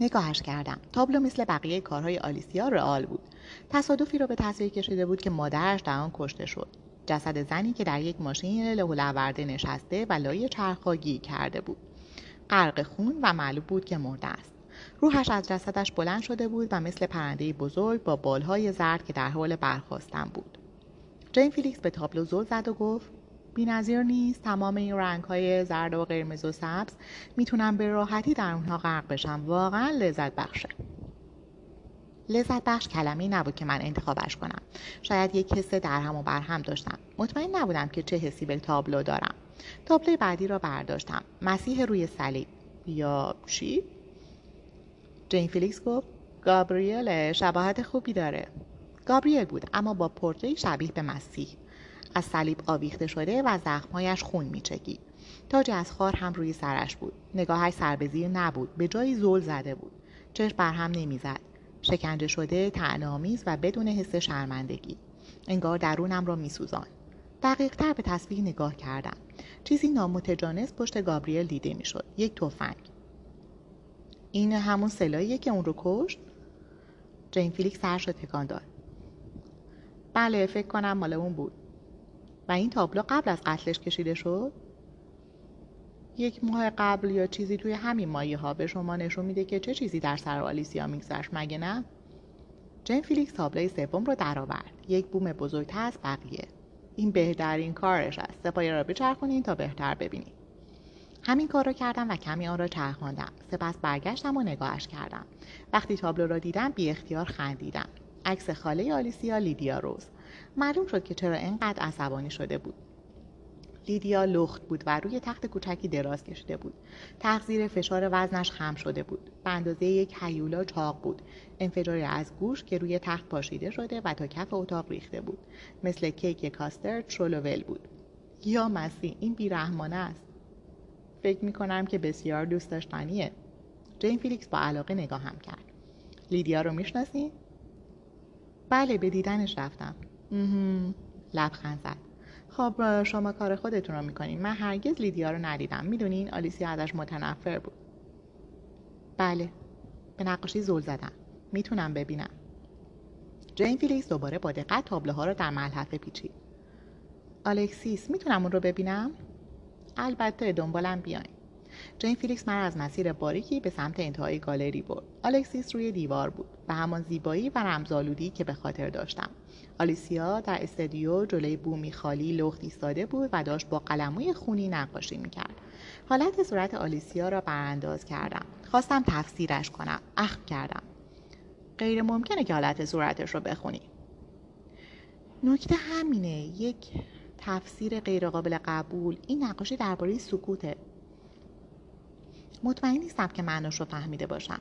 نگاهش کردم. تابلو مثل بقیه کارهای آلیسیا رئال بود. تصادفی را به تصویر کشیده بود که مادرش در آن کشته شد. جسد زنی که در یک ماشین لهولورده نشسته و لای چرخاگی کرده بود. غرق خون و معلوم بود که مرده است. روحش از جسدش بلند شده بود و مثل پرنده بزرگ با بالهای زرد که در حال برخواستن بود. جین فیلیکس به تابلو زل زد و گفت بینظیر نیست تمام این رنگ های زرد و قرمز و سبز می‌تونم به راحتی در اونها غرق بشم. واقعا لذت بخشه. لذت بخش کلمه‌ای نبود که من انتخابش کنم. شاید یک حس درهم و برهم داشتم. مطمئن نبودم که چه حسی به تابلو دارم. تابلو بعدی را برداشتم. مسیح روی صلیب. یا چی؟ جین فیلیکس گفت گابریل شباهت خوبی داره. گابریل بود اما با پورتری شبیه به مسیح. از صلیب آویخته شده و زخمهایش خون میچکید. تاج از خار هم روی سرش بود. نگاهش سربزیر نبود. به جایی زل زده بود. چشم برهم نمی‌زد. شکنجه شده تعنامیز و بدون حس شرمندگی. انگار درونم را میسوزان دقیقتر به تصویر نگاه کردم. چیزی نامتجانس پشت گابریل دیده می‌شد. یک تفنگ. این همون سلاحیه که اون رو کشت؟ جین فیلیکس سرش تکان داد. بله فکر کنم مال اون بود. و این تابلو قبل از قتلش کشیده شد؟ یک ماه قبل یا چیزی توی همین مایه ها به شما نشون میده که چه چیزی در سر آلیسیا میگذشت مگه نه؟ جین فیلیکس تابلوی سوم رو درآورد. یک بوم بزرگتر از بقیه. این بهترین کارش است. سه‌پایه را بچرخونین تا بهتر ببینید همین کار را کردم و کمی آن را چرخاندم. سپس برگشتم و نگاهش کردم. وقتی تابلو را دیدم بی اختیار خندیدم. عکس خاله آلیسیا لیدیا رز. معلوم شد که چرا اینقدر عصبانی شده بود. لیدیا لخت بود و روی تخت کوچکی دراز کشیده بود. تخت زیر فشار وزنش خم شده بود. به اندازه یک هیولا چاق بود. انفجاری از گوشت که روی تخت پاشیده شده و تا کف اتاق ریخته بود. مثل کیک کاسترد شل و ول بود. یا مسیح این بیرحمانه است. فکر می کنم که بسیار دوست داشتنیه. جین فیلیکس با علاقه نگاهم کرد. لیدیا رو می‌شناسی؟ بله به دیدنش رفتم. لبخند زد. خب شما کار خودتون رو می‌کنین. من هرگز لیدیا رو ندیدم. می‌دونین؟ آلیسیا ازش متنفر بود. بله. به نقاشی زل زدم. می‌تونم ببینم. جین فیلیکس دوباره با دقت تابلوها رو در ملحفه پیچید. الکسیس می‌تونم اون رو ببینم؟ البته دنبالم بیاین. جین فیلیکس من رو از مسیر باریکی به سمت انتهای گالری برد. آلکسیس روی دیوار بود به همان زیبایی و رمزآلودی که به خاطر داشتم. آلیسیا در استدیو جلوی بومی خالی لخت ایستاده بود و داشت با قلموی خونی نقاشی می‌کرد. حالت صورت آلیسیا را برانداز کردم. خواستم تفسیرش کنم. اخم کردم. غیر ممکنه که حالت صورتش رو بخونی. نکته همینه. یک تفسیر غیرقابل قبول. این نقاشی درباره سکوته. مطمئن نیستم که معناش رو فهمیده باشم.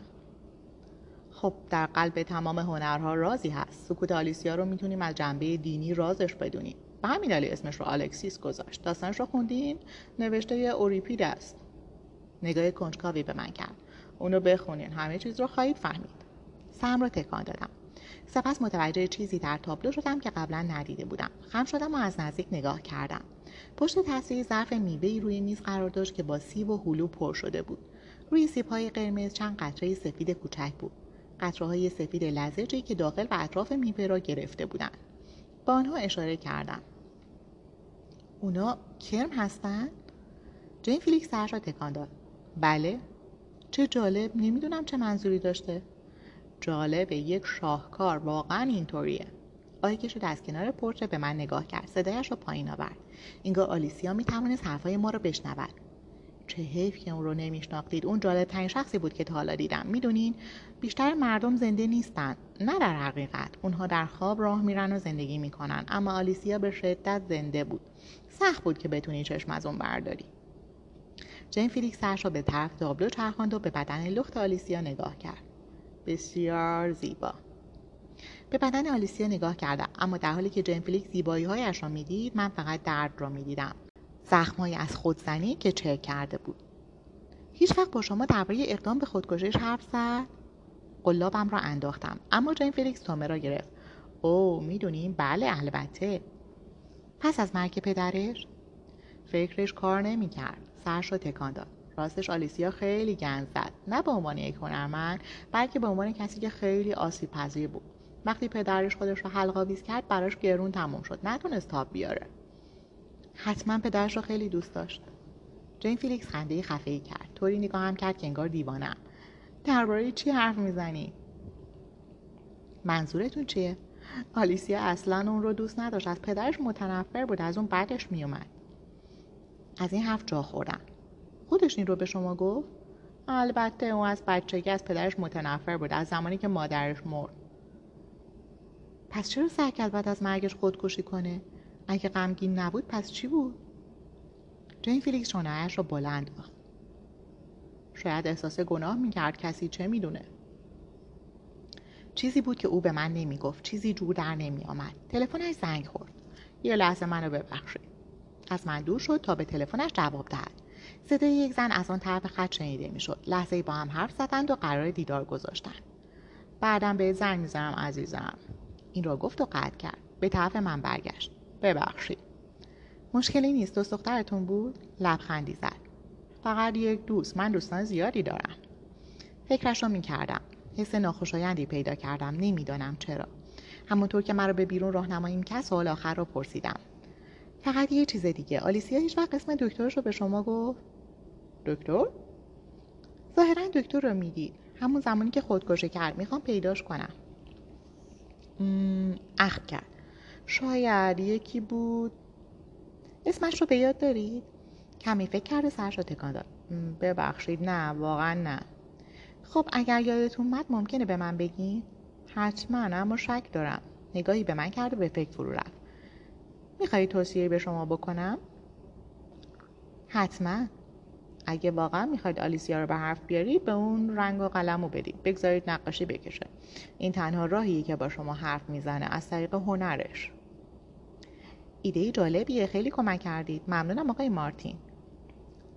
خب در قلب تمام هنرها رازی هست. سکوت آلیسیا رو می‌تونیم از جنبه دینی رازش بدونیم. به همین دلیل اسمش رو الکسیس گذاشت. داستانش رو خوندین؟ نوشته اوریپید است. نگاه کنجکاوی به من کرد. اونو بخونین. همه چیز رو خواهید فهمید. سم رو تکان دادم. سپس متوجه چیزی در تابلو شدم که قبلا ندیده بودم. خم شدم و از نزدیک نگاه کردم. پشت تصویر ظرف میوهای روی میز قرار داشت که با سیب و هلو پر شده بود. روی سیبهای قرمز چند قطره سفید کوچک بود. قطره های سفید لزجی که داخل و اطراف میوه را گرفته بودند. با آنها اشاره کردم. اونا کرم هستن؟ جین فیلیکس سرش را تکان داد. بله. چه جالب. نمی‌دونم چه منظوری داشته. جالبه یک شاهکار. واقعا اینطوریه. آقای که شد از کنار پرچه به من نگاه کرد. صدایش رو پایین آورد. اینگار آلیسیا می‌توانست حرفهای ما رو بشنود. چه حیف که اون رو نمیشناختید. اون جالب ترین شخصی بود که تا حالا دیدم. می‌دونین؟ بیشتر مردم زنده نیستن. نه در حقیقت. اونها در خواب راه میرن و زندگی می‌کنن. اما آلیسیا به شدت زنده بود. سخت بود که بتونی چشم از اون برداری. جین فیلیکس سرش را به طرف تابلو چرخاند و به بدن لخت آلیسیا نگاه کرد. بسیار زیبا. به بدن آلیسیا نگاه کردم اما در حالی که جین فیلیکس زیبایی هایش را می‌دید من فقط درد را می‌دیدم. زخمهایی از خودزنی که چه کرده بود. هیچ وقت با شما درباره اقدام به خودکشی حرف زد؟ قلابم را انداختم اما جین فیلیکس طعمه را گرفت. او می‌دونیم. بله البته. پس از مرگ پدرش؟ فکرش کار نمی‌کرد. سرش را تکان داد. راستش آلیسیا خیلی گند زد. نه به عنوان یک هنرمند بلکه به عنوان کسی که خیلی آسیب پذیر بود. وقتی پدرش خودش رو حلقاویز کرد براش گرون تموم شد. نتونست تاب بیاره. حتما پدرش رو خیلی دوست داشت. جین فیلیکس خنده خفه کرد. طوری نگاهم کرد که انگار دیوانم درباره چی حرف می‌زنی؟ منظورتون چیه؟ آلیسیا اصلا اون رو دوست نداشت. از پدرش متنفر بود. از اون بعدش میومد از این حرف جا خوردم. خودش این رو به شما گفت؟ البته او از بچگی از پدرش متنفر بود. از زمانی که مادرش مرد. پس چرا سعی کرد بعد از مرگش خودکشی کنه؟ اگه غمگین نبود پس چی بود؟ جین فیلیکس شانهاش را بلند شاید احساس گناه می‌کرد کسی چه می‌دونه. چیزی بود که او به من نمی‌گفت چیزی جور در نمیآمد. تلفنش زنگ خورد. یه لحظه منو ببخشید. از من دور شد تا به تلفنش جواب دهد. صدای یک زن از آن طرف خط شنیده می‌شد. لحظه با هم حرف زدند و قرار دیدار گذاشتند. بعدم به زنگ می‌زنم عزیزم. این را گفت و قطع کرد. به طرف من برگشت. ببخشید. مشکلی نیست. دوست دخترتون بود؟ لبخندی زد. فقط یک دوست. من دوستان زیادی دارم. فکرش رو می‌کردم. حس ناخوشایندی پیدا کردم. نمی‌دانم چرا. همونطور که مرا به بیرون راهنمایی می‌کرد سوال آخر رو پرسیدم. فقط یه چیز دیگه. آلیسیا هیچ وقت اسم دکترش رو به شما گفت؟ دکتر؟ ظاهرا دکتر رو می‌دید. همون زمانی که خودکشی کرد. می‌خوام پیداش کنم. اخ کرد. شاید یکی بود. اسمش رو به یاد دارید؟ کمی فکر کرده سرش رو تکان داد. ببخشید نه واقعا نه. خب اگر یادتون اومد ممکنه به من بگین؟ حتما اما شک دارم. نگاهی به من کرد و به فکر فرو رفت. می‌خواهید توصیه به شما بکنم؟ حتما. اگه واقعا می‌خواید آلیسیا رو به حرف بیارید به اون رنگ و قلم رو بدید. بگذارید نقاشی بکشه. این تنها راهیه که با شما حرف می‌زنه از طریق هنرش. ایده جالبیه. خیلی کمک کردید. ممنونم آقای مارتین.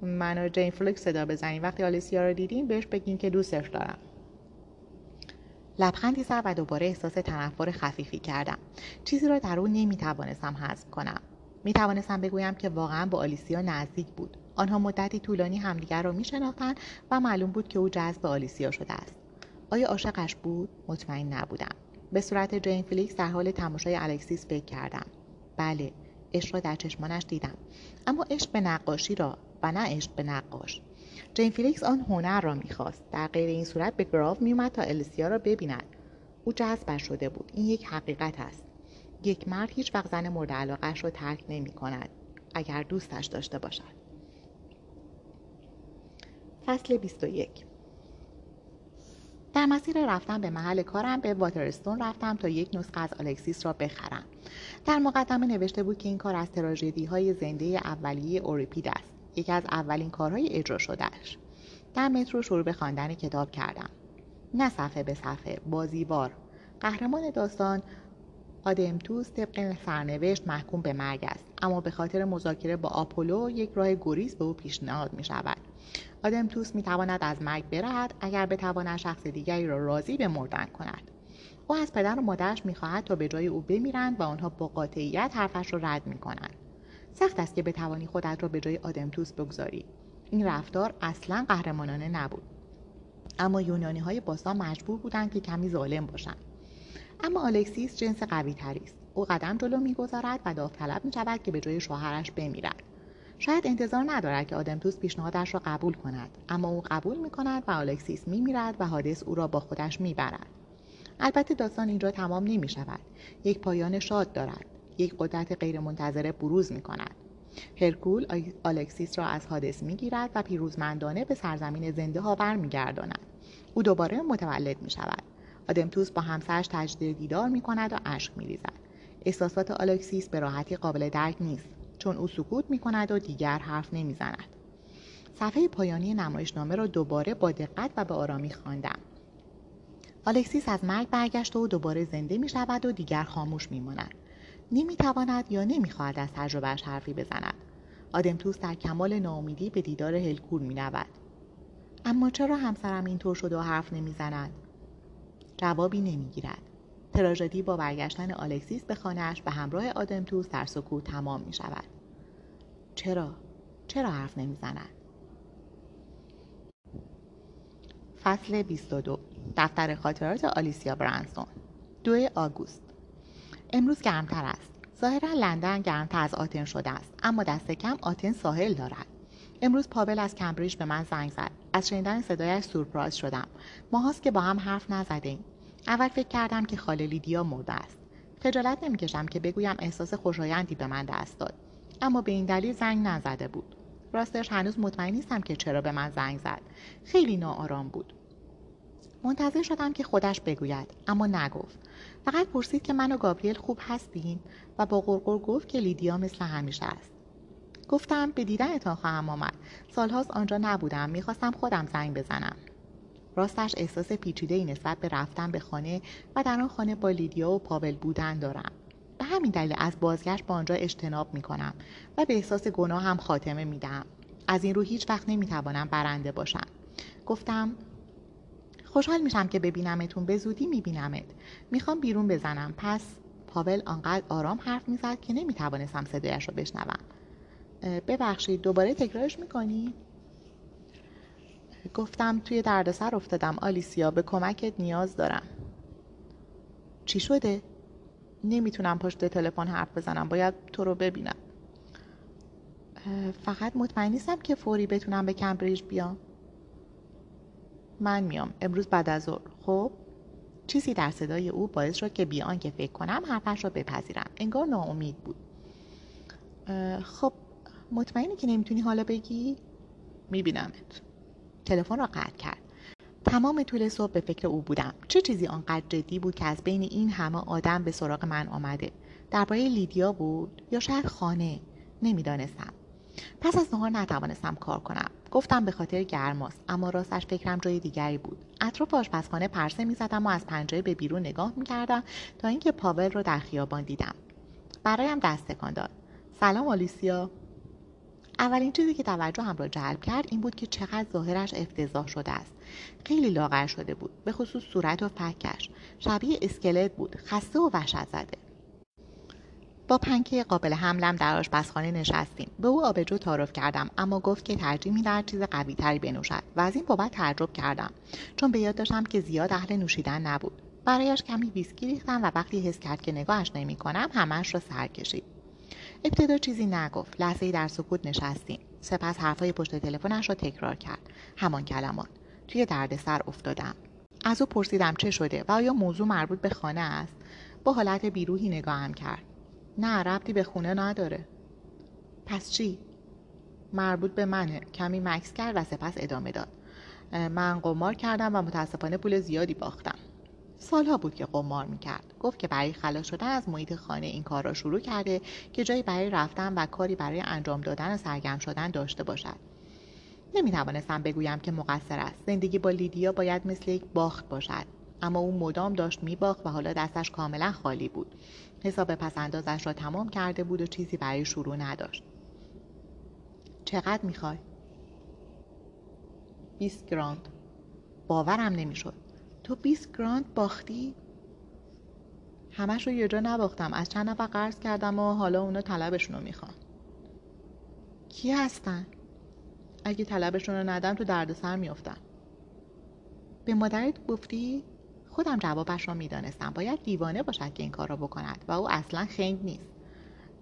من و جین فلوک صدا بزنیم. وقتی آلیسیا رو دیدیم بهش بگین که دوستش دارم. لبخندی زد و دوباره احساس تنفر خفیفی کردم. چیزی را در او نمی‌توانستم حذف کنم. می‌توانستم بگویم که واقعا با آلیسیا نزدیک بود. آنها مدتی طولانی همدیگر را میشناختند و معلوم بود که او جذب آلیسیا شده است. آیا عاشقش بود؟ مطمئن نبودم. به صورت جین فیلیکس در حال تماشای الکسیس فکر کردم. بله عشق را در چشمانش دیدم. اما عشق به نقاشی را و نه عشق به نقاش. جین فیلیکس آن هنر را می‌خواست. در غیر این صورت به گروو میومد تا آلیسیا را ببیند. او جذبش شده بود. این یک حقیقت است. یک مرد هیچ وقت زن مورد علاقهش را ترک نمی کند اگر دوستش داشته باشد. فصل 21 در مسیر رفتن به محل کارم به واترستون رفتم تا یک نسخه از الکسیس را بخرم. در مقدمه نوشته بود که این کار از تراژدی های زنده اولیه اوریپید است. یکی از اولین کارهای اجرا شدهش. در مترو شروع به خواندن کتاب کردم. نه صفحه به صفحه. بازیوار. قهرمان داستان آدمتوس طبق سرنوشت محکوم به مرگ است. اما به خاطر مذاکره با آپولو یک راه گریز به او پیشنهاد می شود آدمتوس می تواند از مرگ برهد اگر بتواند شخص دیگری را راضی به مردن کند. او از پدر و مادرش می‌خواهد تا به جای او بمیرند و آنها با قاطعیت حرفش را رد می‌کنند. سخت است که بتوانی خودت را به جای آدمتوس بگذاری. این رفتار اصلا قهرمانانه نبود. اما یونانی های باستان مجبور بودند که کمی ظالم باشند. اما آلکسیس جنس قوی تری است. او قدم جلو می‌گذارد و داوطلب می شود که به جای شوهرش بمیرد. شاید انتظار ندارد که آدمتوس پیشنهادش را قبول کند اما او قبول می کند و آلکسیس می میرد و هادس او را با خودش می برد. البته داستان اینجا تمام نمی شود یک پایان شاد دارد. یک قدرت غیرمنتظره بروز می کند هرکول آلکسیس را از هادس می گیرد و پیروزمندانه به سرزمین زنده ها برمیگرداند او دوباره متولد می شود آدمتوس با همسرش تجدید دیدار می کند و اشک می ریزد. احساسات آلکسیس به راحتی قابل درک نیست. چون او سکوت می کند و دیگر حرف نمی زند. صفحه پایانی نمایشنامه را دوباره با دقت و به آرامی خواندم. آلکسیس از مرگ برگشت و دوباره زنده می شود و دیگر خاموش می ماند. نمی تواند یا نمی خواهد از تجربهش حرفی بزند. آدمتوس در کمال ناامیدی به دیدار هرکول می رود. اما چرا همسرم اینطور شده و حرف نمی زند؟ جوابی نمی گیرد. تراژدی با برگشتن آلکسیس به خانهاش به همراه آدمتوس در سکوت تمام می شود. چرا؟ چرا حرف نمی زند؟ فصل 22 دفتر خاطرات آلیسیا برانسون. دو آگوست. امروز گرمتر است. ظاهرا لندن گرمتر از آتن شده است اما دست کم آتن ساحل دارد. امروز پابل از کمبریج به من زنگ زد. از شنیدن صدایش سورپرایز شدم. ماهاست که با هم حرف نزدیم. اول فکر کردم که خاله لیدیا مرده است. خجالت نمی‌کشم که بگویم احساس خوشایندی به من دست داد. اما به این دلیل زنگ نزده بود. راستش هنوز مطمئن نیستم که چرا به من زنگ زد. خیلی ناآرام بود. منتظر شدم که خودش بگوید اما نگفت. فقط پرسید که من و گابریل خوب هستیم و با قرقر گفت که لیدیا مثل همیشه است. گفتم به دیدنتان خواهم آمد. سالهاست آنجا نبودم. می‌خواستم خودم زنگ بزنم. راستش احساس پیچیده ای نسبت به رفتن به خانه و در آن خانه با لیدیا و پاول بودن دارم. به همین دلیل از بازگشت به آنجا اجتناب می کنم و به احساس گناه هم خاتمه می دهم. از این رو هیچ وقت نمی توانم برنده باشم. گفتم خوشحال میشم که ببینمتون به زودی میبینمت. می‌خوام بیرون بزنم. پس پاول آنقدر آرام حرف می‌زد که نمی‌توانستم صدایش رو بشنوم. ببخشید دوباره تکرارش می‌کنی؟ گفتم توی دردسر افتادم آلیسیا به کمکت نیاز دارم. چی شده؟ نمی‌تونم پشت تلفن حرف بزنم باید تو رو ببینم. فقط مطمئن نیستم که فوری بتونم به کمبریج بیام. من میام امروز بعد از ظهر. خب؟ چیزی در صدای او باعث شد که بیان که فکر کنم حرفش را بپذیرم. انگار ناامید بود. خب مطمئنی که نمی‌تونی حالا بگی؟ میبینمت. تلفن را قطع کرد. تمام طول صبح به فکر او بودم. چه چیزی آنقدر جدی بود که از بین این همه آدم به سراغ من آمده؟ درباره لیدیا بود یا شاید خانه؟ نمی‌دانستم. پس از نهار نتوانستم کار کنم. گفتم به خاطر گرماست اما راستش فکرم جای دیگری بود. اطراف آشپزخانه پرسه می‌زدم و از پنجره به بیرون نگاه می‌کردم تا اینکه پاول رو در خیابان دیدم. برایم دست تکان داد. سلام آلیسیا. اولین چیزی که توجهم را جلب کرد این بود که چقدر ظاهرش افتضاح شده است. خیلی لاغر شده بود به خصوص صورت و فکش. شبیه اسکلت بود خسته و وحشت زده. با پنکه قابل حملم در آشپزخانه نشستیم. به او آبجو تعارف کردم اما گفت که ترجیح می‌دهد چیز قویتری بنوشد. و از این بابت تعجب کردم چون به یاد داشتم که زیاد اهل نوشیدن نبود. برایش کمی ویسکی ریختم و وقتی حس کرد که نگاهش نمی کنم همش را سر کشید. ابتدا چیزی نگفت. لحظه ای در سکوت نشستیم. سپس حرفهای پشت تلفنش را تکرار کرد. همان کلمات توی دردسر افتادم. از او پرسیدم چه شده و آیا موضوع مربوط به خانه است؟ با حالت بیروهی نگاهم کرد. نه ربطی به خونه نداره. پس چی؟ مربوط به منه. کمی مکس کرد و سپس ادامه داد. من قمار کردم و متاسفانه پول زیادی باختم. سالها بود که قمار می‌کرد. گفت که برای خلاص شدن از محیط خانه این کار را شروع کرده که جایی برای رفتن و کاری برای انجام دادن و سرگرم شدن داشته باشد. نمی توانستم بگویم که مقصر است. زندگی با لیدیا باید مثل یک باخت باشد. اما او مدام داشت میباخت و حالا دستش کاملا خالی بود. حساب پسندازش را تمام کرده بود و چیزی برای شروع نداشت. چقدر می‌خوای؟ 20 گراند. باورم نمی‌شد. تو 20 گراند باختی؟ همش رو یه جا نباختم. از چند نفر قرض کردم و حالا اونا طلبشون رو می‌خوان. کی هستن؟ اگه طلبشون رو ندم تو دردسر میافتم. به مادرت گفتی؟ خودم جوابش را می‌دانستم. باید دیوانه باشد که این کار را بکند و او اصلا خنگ نیست.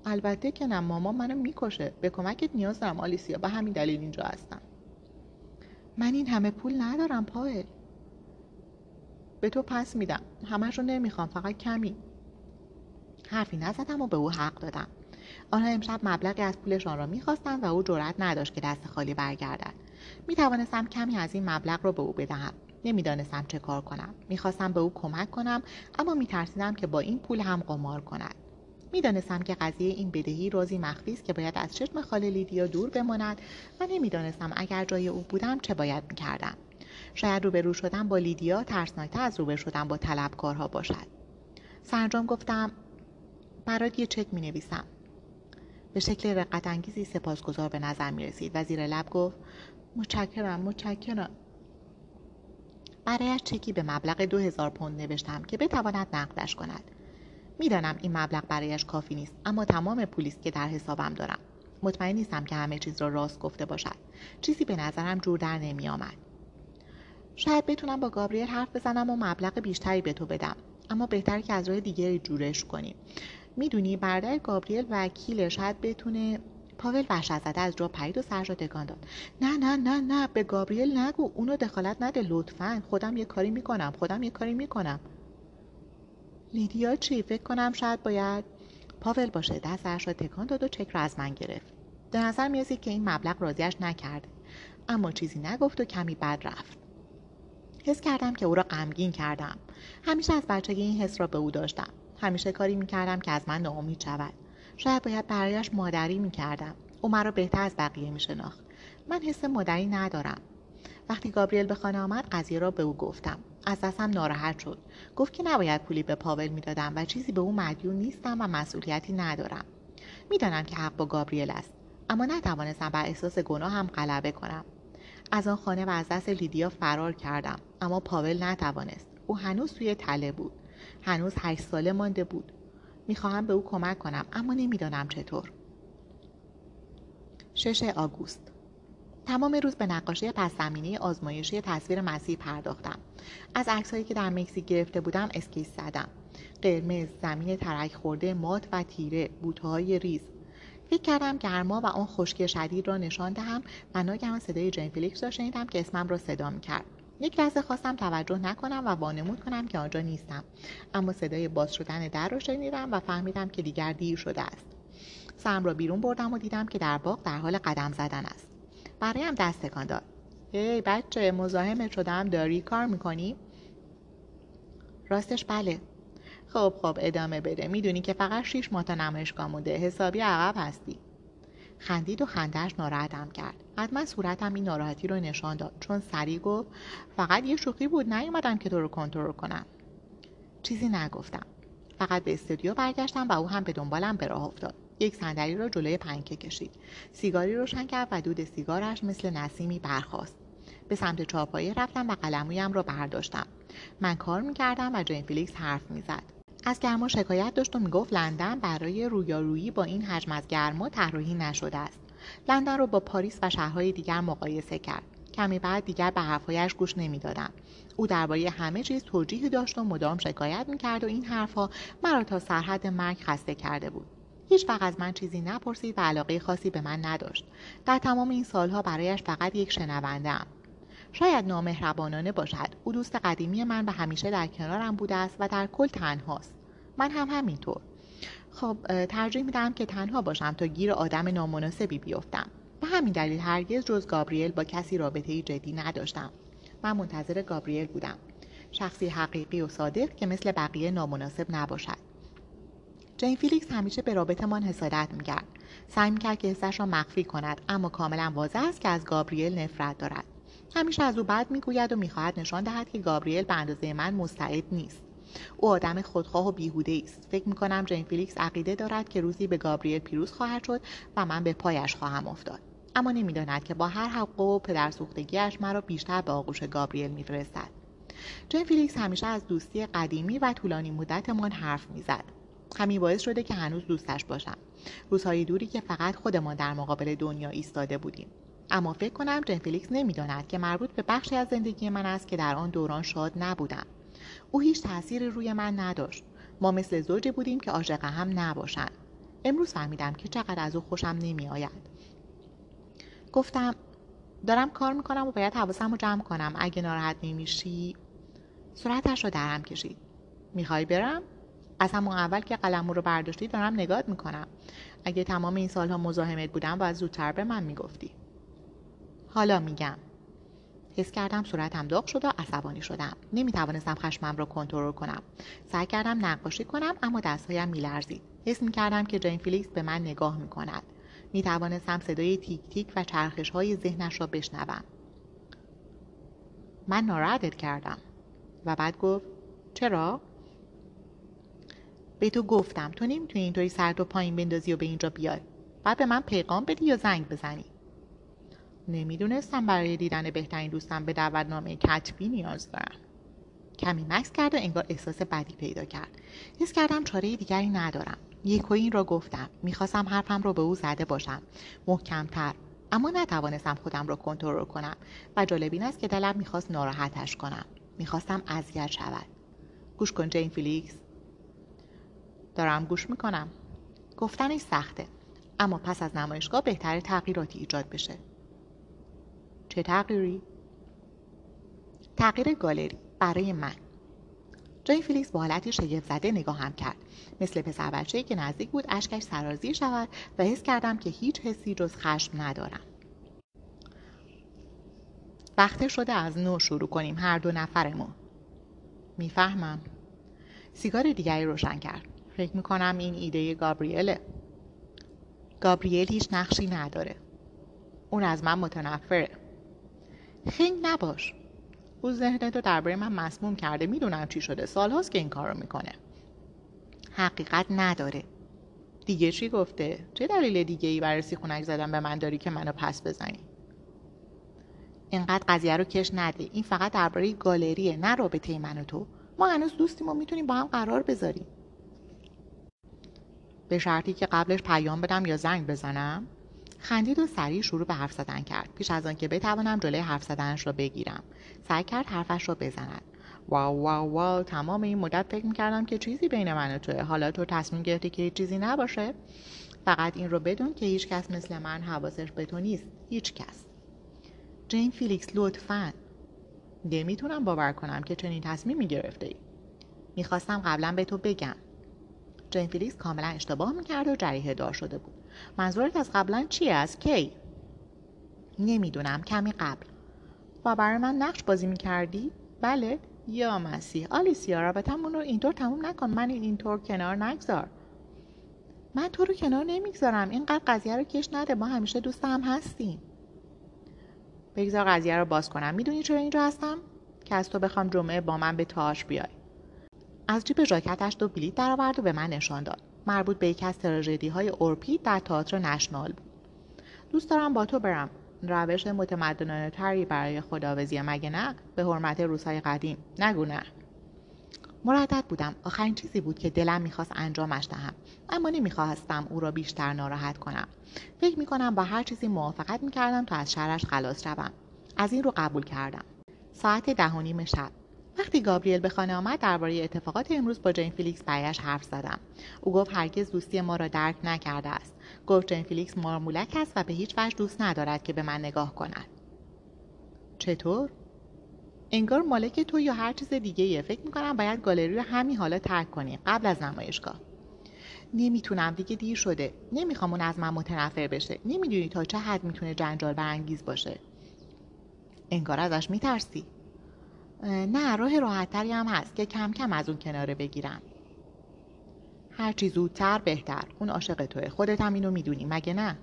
البته که نه مامان منو می‌کشه. به کمکت نیاز دارم. آلیسیا به همین دلیل اینجا هستم. من این همه پول ندارم پایل به تو پس میدم. همش رو نمی‌خوام فقط کمی. حرفی نزدم و به او حق دادم. آنها امشب مبلغی از پولشان را می‌خواستند و او جرأت نداشت که دست خالی برگردد. می‌توانستم کمی از این مبلغ را به او بدهم. نمی‌دانستم چه کار کنم. می‌خواستم به او کمک کنم اما میترسیدم که با این پول هم قمار کند. می‌دانستم که قضیه این بدهی رازی مخفی است که باید از چشم خاله لیدیا دور بماند و نمی‌دانستم اگر جای او بودم چه باید می‌کردم. شاید روبرو شدن با لیدیا ترسناکتر از روبرو شدن با طلبکارها باشد. سرانجام گفتم برات یه چک می نویسم به شکل رقت انگیزی سپاسگزار به نظر می رسید و زیر لب گفت متشکرم متشکرم. برایش چکی به مبلغ دو هزار پوند نوشتم که بتواند نقدش کند. می‌دانم این مبلغ برایش کافی نیست اما تمام پولی است که در حسابم دارم. مطمئن نیستم که همه چیز را راست گفته باشد. چیزی به نظرم جور در نمی آمد. شاید بتونم با گابریل حرف بزنم و مبلغ بیشتری به تو بدم. اما بهتر که از راه دیگری جورش کنیم. می‌دونی برادر گابریل وکیل شاید بتونه پاول وحشت زده از جا پرید و سرش را تکان داد. نه نه نه نه به گابریل نگو. اونو دخالت نده لطفا. خودم یه کاری می‌کنم خودم یه کاری می‌کنم. لیدیا چی؟ فکر کنم شاید باید پاول باشه. دستش را تکان داد و چک را از من گرفت. به نظر می‌رسید که این مبلغ راضیش نکرده. اما چیزی نگفت و کمی بد رفت. حس کردم که او را غمگین کردم. همیشه از بچگی این حس را به او داشتم. همیشه کاری می‌کردم که از من ناامید شود. شاید باید برایش مادری می‌کردم. او مرا بهتر از بقیه میشناخت. من حس مادری ندارم. وقتی گابریل به خانه آمد قضیه را به او گفتم. از دستم ناراحت شد. گفت که نباید پولی به پاول می‌دادم و چیزی به او مدیون نیستم و مسئولیتی ندارم. می‌دانم که حق با گابریل است. اما نتوانستم بر احساس گناه هم غلبه کنم. از آن خانه و از دست لیدیا فرار کردم اما پاول نتوانست. او هنوز توی تله بود. هنوز هشت ساله مانده بود. می‌خواهم به او کمک کنم اما نمی‌دانم چطور. شش آگوست. تمام روز به نقاشی پس زمینه آزمایشی تصویر مسیح پرداختم. از عکسهایی که در مکزیک گرفته بودم اسکیس زدم. قرمز زمین ترک خورده مات و تیره بوتههای ریز. فکر کردم گرما و آن خشکی شدید را نشان دهم. و ناگهان صدای جین فلیکس را شنیدم که اسمم را صدا می‌کرد. یک لحظه خواستم توجه نکنم و وانمود کنم که آنجا نیستم. اما صدای باز شدن در را شنیدم و فهمیدم که دیگر دیر شده است. سرم را بیرون بردم و دیدم که در باغ در حال قدم زدن است. برایم دست تکان داد. هی بچه مزاحمت شدم. داری کار می‌کنی؟ راستش بله. خب خب ادامه بده. می‌دونی که فقط شیش ماه تا نمایشگاه مونده. حسابی عقب هستی. خندید و خندهش ناراحتم کرد. حتما صورتم این ناراحتی رو نشان داد. چون سری گفت فقط یه شوخی بود. نیومدم که تو رو کنترل کنم. چیزی نگفتم. فقط به استودیو برگشتم و او هم به دنبالم به راه افتاد. یک صندلی را جلوی پنکه کشید. سیگاری روشن کرد و دود سیگارش مثل نسیمی برخاست. به سمت چاپایه رفتم و قلمویم را برداشتم. من کار می‌کردم و جین فیلیکس حرف می‌زد. از گرما شکایت داشت و می‌گفت لندن برای رویارویی با این حجم از گرما طراحی نشده است. لندن رو با پاریس و شهرهای دیگر مقایسه کرد. کمی بعد دیگر به حرفهایش گوش نمی‌دادم او درباره همه چیز توجیهی داشت و مدام شکایت می‌کرد و این حرفها مرا تا سرحد مرگ خسته کرده بود. هیچ وقت از من چیزی نپرسید و علاقه خاصی به من نداشت. در تمام این سالها برایش فقط یک شنونده شاید نامهربانانه باشد. او دوست قدیمی من و همیشه در کنارم بوده است و در کل تنهاست. من هم همینطور. خب ترجیح میدم که تنها باشم تا گیر آدم نامناسبی بیفتم. به همین دلیل هرگز جز گابریل با کسی رابطه جدی نداشتم. من منتظر گابریل بودم. شخصی حقیقی و صادق که مثل بقیه نامناسب نباشد. جین فیلیکس همیشه به رابطمان حسادت می‌کرد. سعی می‌کرد که حسش را مخفی کند اما کاملا واضح است که از گابریل نفرت دارد. همیشه از او بد می‌گوید و می‌خواهد نشان دهد که گابریل به اندازه من مستعد نیست. او آدم خودخواه و بیهوده است. فکر می‌کنم جین فیلیکس عقیده دارد که روزی به گابریل پیروز خواهد شد و من به پایش خواهم افتاد. اما نمی‌داند که با هر حقه و پدرسوختگیاش مرا بیشتر به آغوش گابریل میفرستد. جین فیلیکس همیشه از دوستی قدیمی و طولانی مدتمان حرف می‌زد. همین باعث شده که هنوز دوستش باشم. روزهای دوری که فقط خودمان در مقابل دنیا ایستاده بودیم. اما فکر کنم جن فلیکس نمی‌داند که مربوط به بخشی از زندگی من است که در آن دوران شاد نبودم. او هیچ تأثیری روی من نداشت. ما مثل زوجی بودیم که عاشق هم نباشند. امروز فهمیدم که چقدر از او خوشم نمیآید. گفتم دارم کار می‌کنم و باید حواسم رو جمع کنم. اگه ناراحت نمیشی صورتش رو درم کشید. می‌خوای برم؟ از همون اول که قلم رو برداشتی دارم نگات می‌کنم. اگه تمام این سالها مزاحمت بودم باید زودتر به من می‌گفتی. حالا میگم. حس کردم صورتم داغ شد و عصبانی شدم. نمی‌توانستم خشمم را کنترل کنم. سعی کردم نقاشی کنم اما دستهایم میلرزید. حس می‌کردم که جین فیلیکس به من نگاه می‌کند. می‌توانستم صدای تیک تیک و چرخش های ذهنش را بشنوم. من ناراحتت کردم. و بعد گفت چرا؟ به تو گفتم. تو نمی‌تونی اینطوری سر و پایین بندازی و به اینجا بیای. بعد به من پیغام بدی یا زنگ بزنی. نمی‌دونستم برای دیدن بهترین دوستم به دعوتنامه کتبی نیاز دارم. کمی مکس کرد و انگار احساس بدی پیدا کرد. حس کردم چاره دیگری ندارم. یک و این را گفتم. می‌خواستم حرفم را به او زده باشم. محکمتر. اما نتوانستم خودم را کنترل کنم و جالب این است که دلم می‌خواست ناراحتش کنم. می‌خواستم اذیت شود. گوش کن جین فیلیکس. دارم گوش می‌کنم. گفتنش سخته. اما پس از نمایشگاه بهتر تغییراتی ایجاد بشه. چه تغییری؟ تغییر گالری برای من. جین فیلیکس با حالتی شگفت زده نگاهم کرد. مثل پسر بچه‌ای که نزدیک بود اشکش سرازیر شود و حس کردم که هیچ حسی جز خشم ندارم. وقت شده از نو شروع کنیم هر دو نفرمون. می‌فهمم. سیگار دیگری روشن کرد. فکر می‌کنم این ایده گابریله. گابریل هیچ نقشی نداره. اون از من متنفره. خنگ نباش. او ذهنتو درباره من مسموم کرده می‌دونم چی شده. سالهاست که این کار رو می‌کنه. حقیقت نداره. دیگه چی گفته؟ چه دلیل دیگه ای برای سیخونک زدن به من داری که منو پس بزنی؟ اینقدر قضیه رو کش نده. این فقط درباره گالریه نه رابطه من و تو. ما هنوز دوستیم و می‌تونیم با هم قرار بذاریم. به شرطی که قبلش پیام بدم یا زنگ بزنم؟ خندید و سریع شروع به حرف زدن کرد. پیش از آنکه بتوانم جلوی حرف زدنش را بگیرم. سعی کرد حرفش را بزند. واو واو واو تمام این مدت فکر می‌کردم که چیزی بین من و توه. حالا تو تصمیم گرفتی که هیچ چیزی نباشه. فقط این رو بدون که هیچ کس مثل من حواسش به تو نیست. هیچ کس. جین فیلیکس لطفا. نمی‌تونم باور کنم که چنین تصمیمی گرفته ای. می‌خواستم قبلا به تو بگم. جین فیلیکس کاملا اشتباه می‌کرد و جریحه دار شده بود. منظورت از قبلا چی از کی؟ نمی‌دونم کمی قبل. و برای من نقش بازی می‌کردی؟ بله. یا مسیح. آلیسیا رابطمون رو اینطور تموم نکن. من اینطور کنار نگذار. من تو رو کنار نمی‌گذارم. اینقدر قضیه رو کش نده. ما همیشه دوست هم هستیم. بگذار قضیه رو باز کنم. می‌دونی چرا اینجا هستم؟ که از تو بخوام جمعه با من به تاش بیای. از جیب ژاکتش دو بلیط درآورد و به من نشان داد. مربوط به یکی از تراژدی های اورپید در تئاتر نشنال بود. دوست دارم با تو برم. روش متمدنانه تری برای خداوزی مگه نه؟ به حرمت روزهای قدیم. نگو نه مردد بودم. آخرین چیزی بود که دلم می‌خواست انجامش دهم. اما نمی‌خواستم او را بیشتر ناراحت کنم. فکر می‌کنم با هر چیزی موافقت می‌کردم تا از شرش خلاص شوم. از این رو قبول کردم. ساعت ده و نیم شب. وقتی گابریل به خانه آمد درباره اتفاقات امروز با جین فیلیکس برایش حرف زدم. او گفت هرگز دوستی ما را درک نکرده است. گفت جین فیلیکس مارمولک است و به هیچ وجه دوست ندارد که به من نگاه کند. چطور؟ انگار مالک تو یا هر چیز دیگه ایه. فکر می‌کنم باید گالری رو همین حالا ترک کنی قبل از نمایشگاه. نمی‌تونم دیگه دیر شده. نمی‌خوام اون از من متنفر بشه. نمی‌دونی تا چه حد می‌تونه جنجال برانگیز باشه. انگار ازش میترسی. نه راه راحتتری هم هست که کم کم از اون کناره بگیرم هرچی زودتر بهتر. اون عاشق توه. خودت هم اینو می‌دونی. مگه نه؟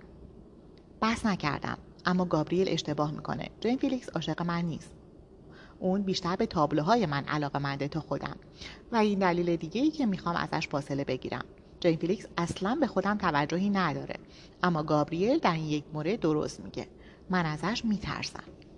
بس نکردم. اما گابریل اشتباه می‌کنه. جین فیلیکس عاشق من نیست. اون بیشتر به تابلوهای من علاقه منده تا خودم. و این دلیل دیگه ای که می‌خوام ازش فاصله بگیرم. جین فیلیکس اصلا به خودم توجهی نداره. اما گابریل در این یک مورد درست میگه. من ازش میترسم.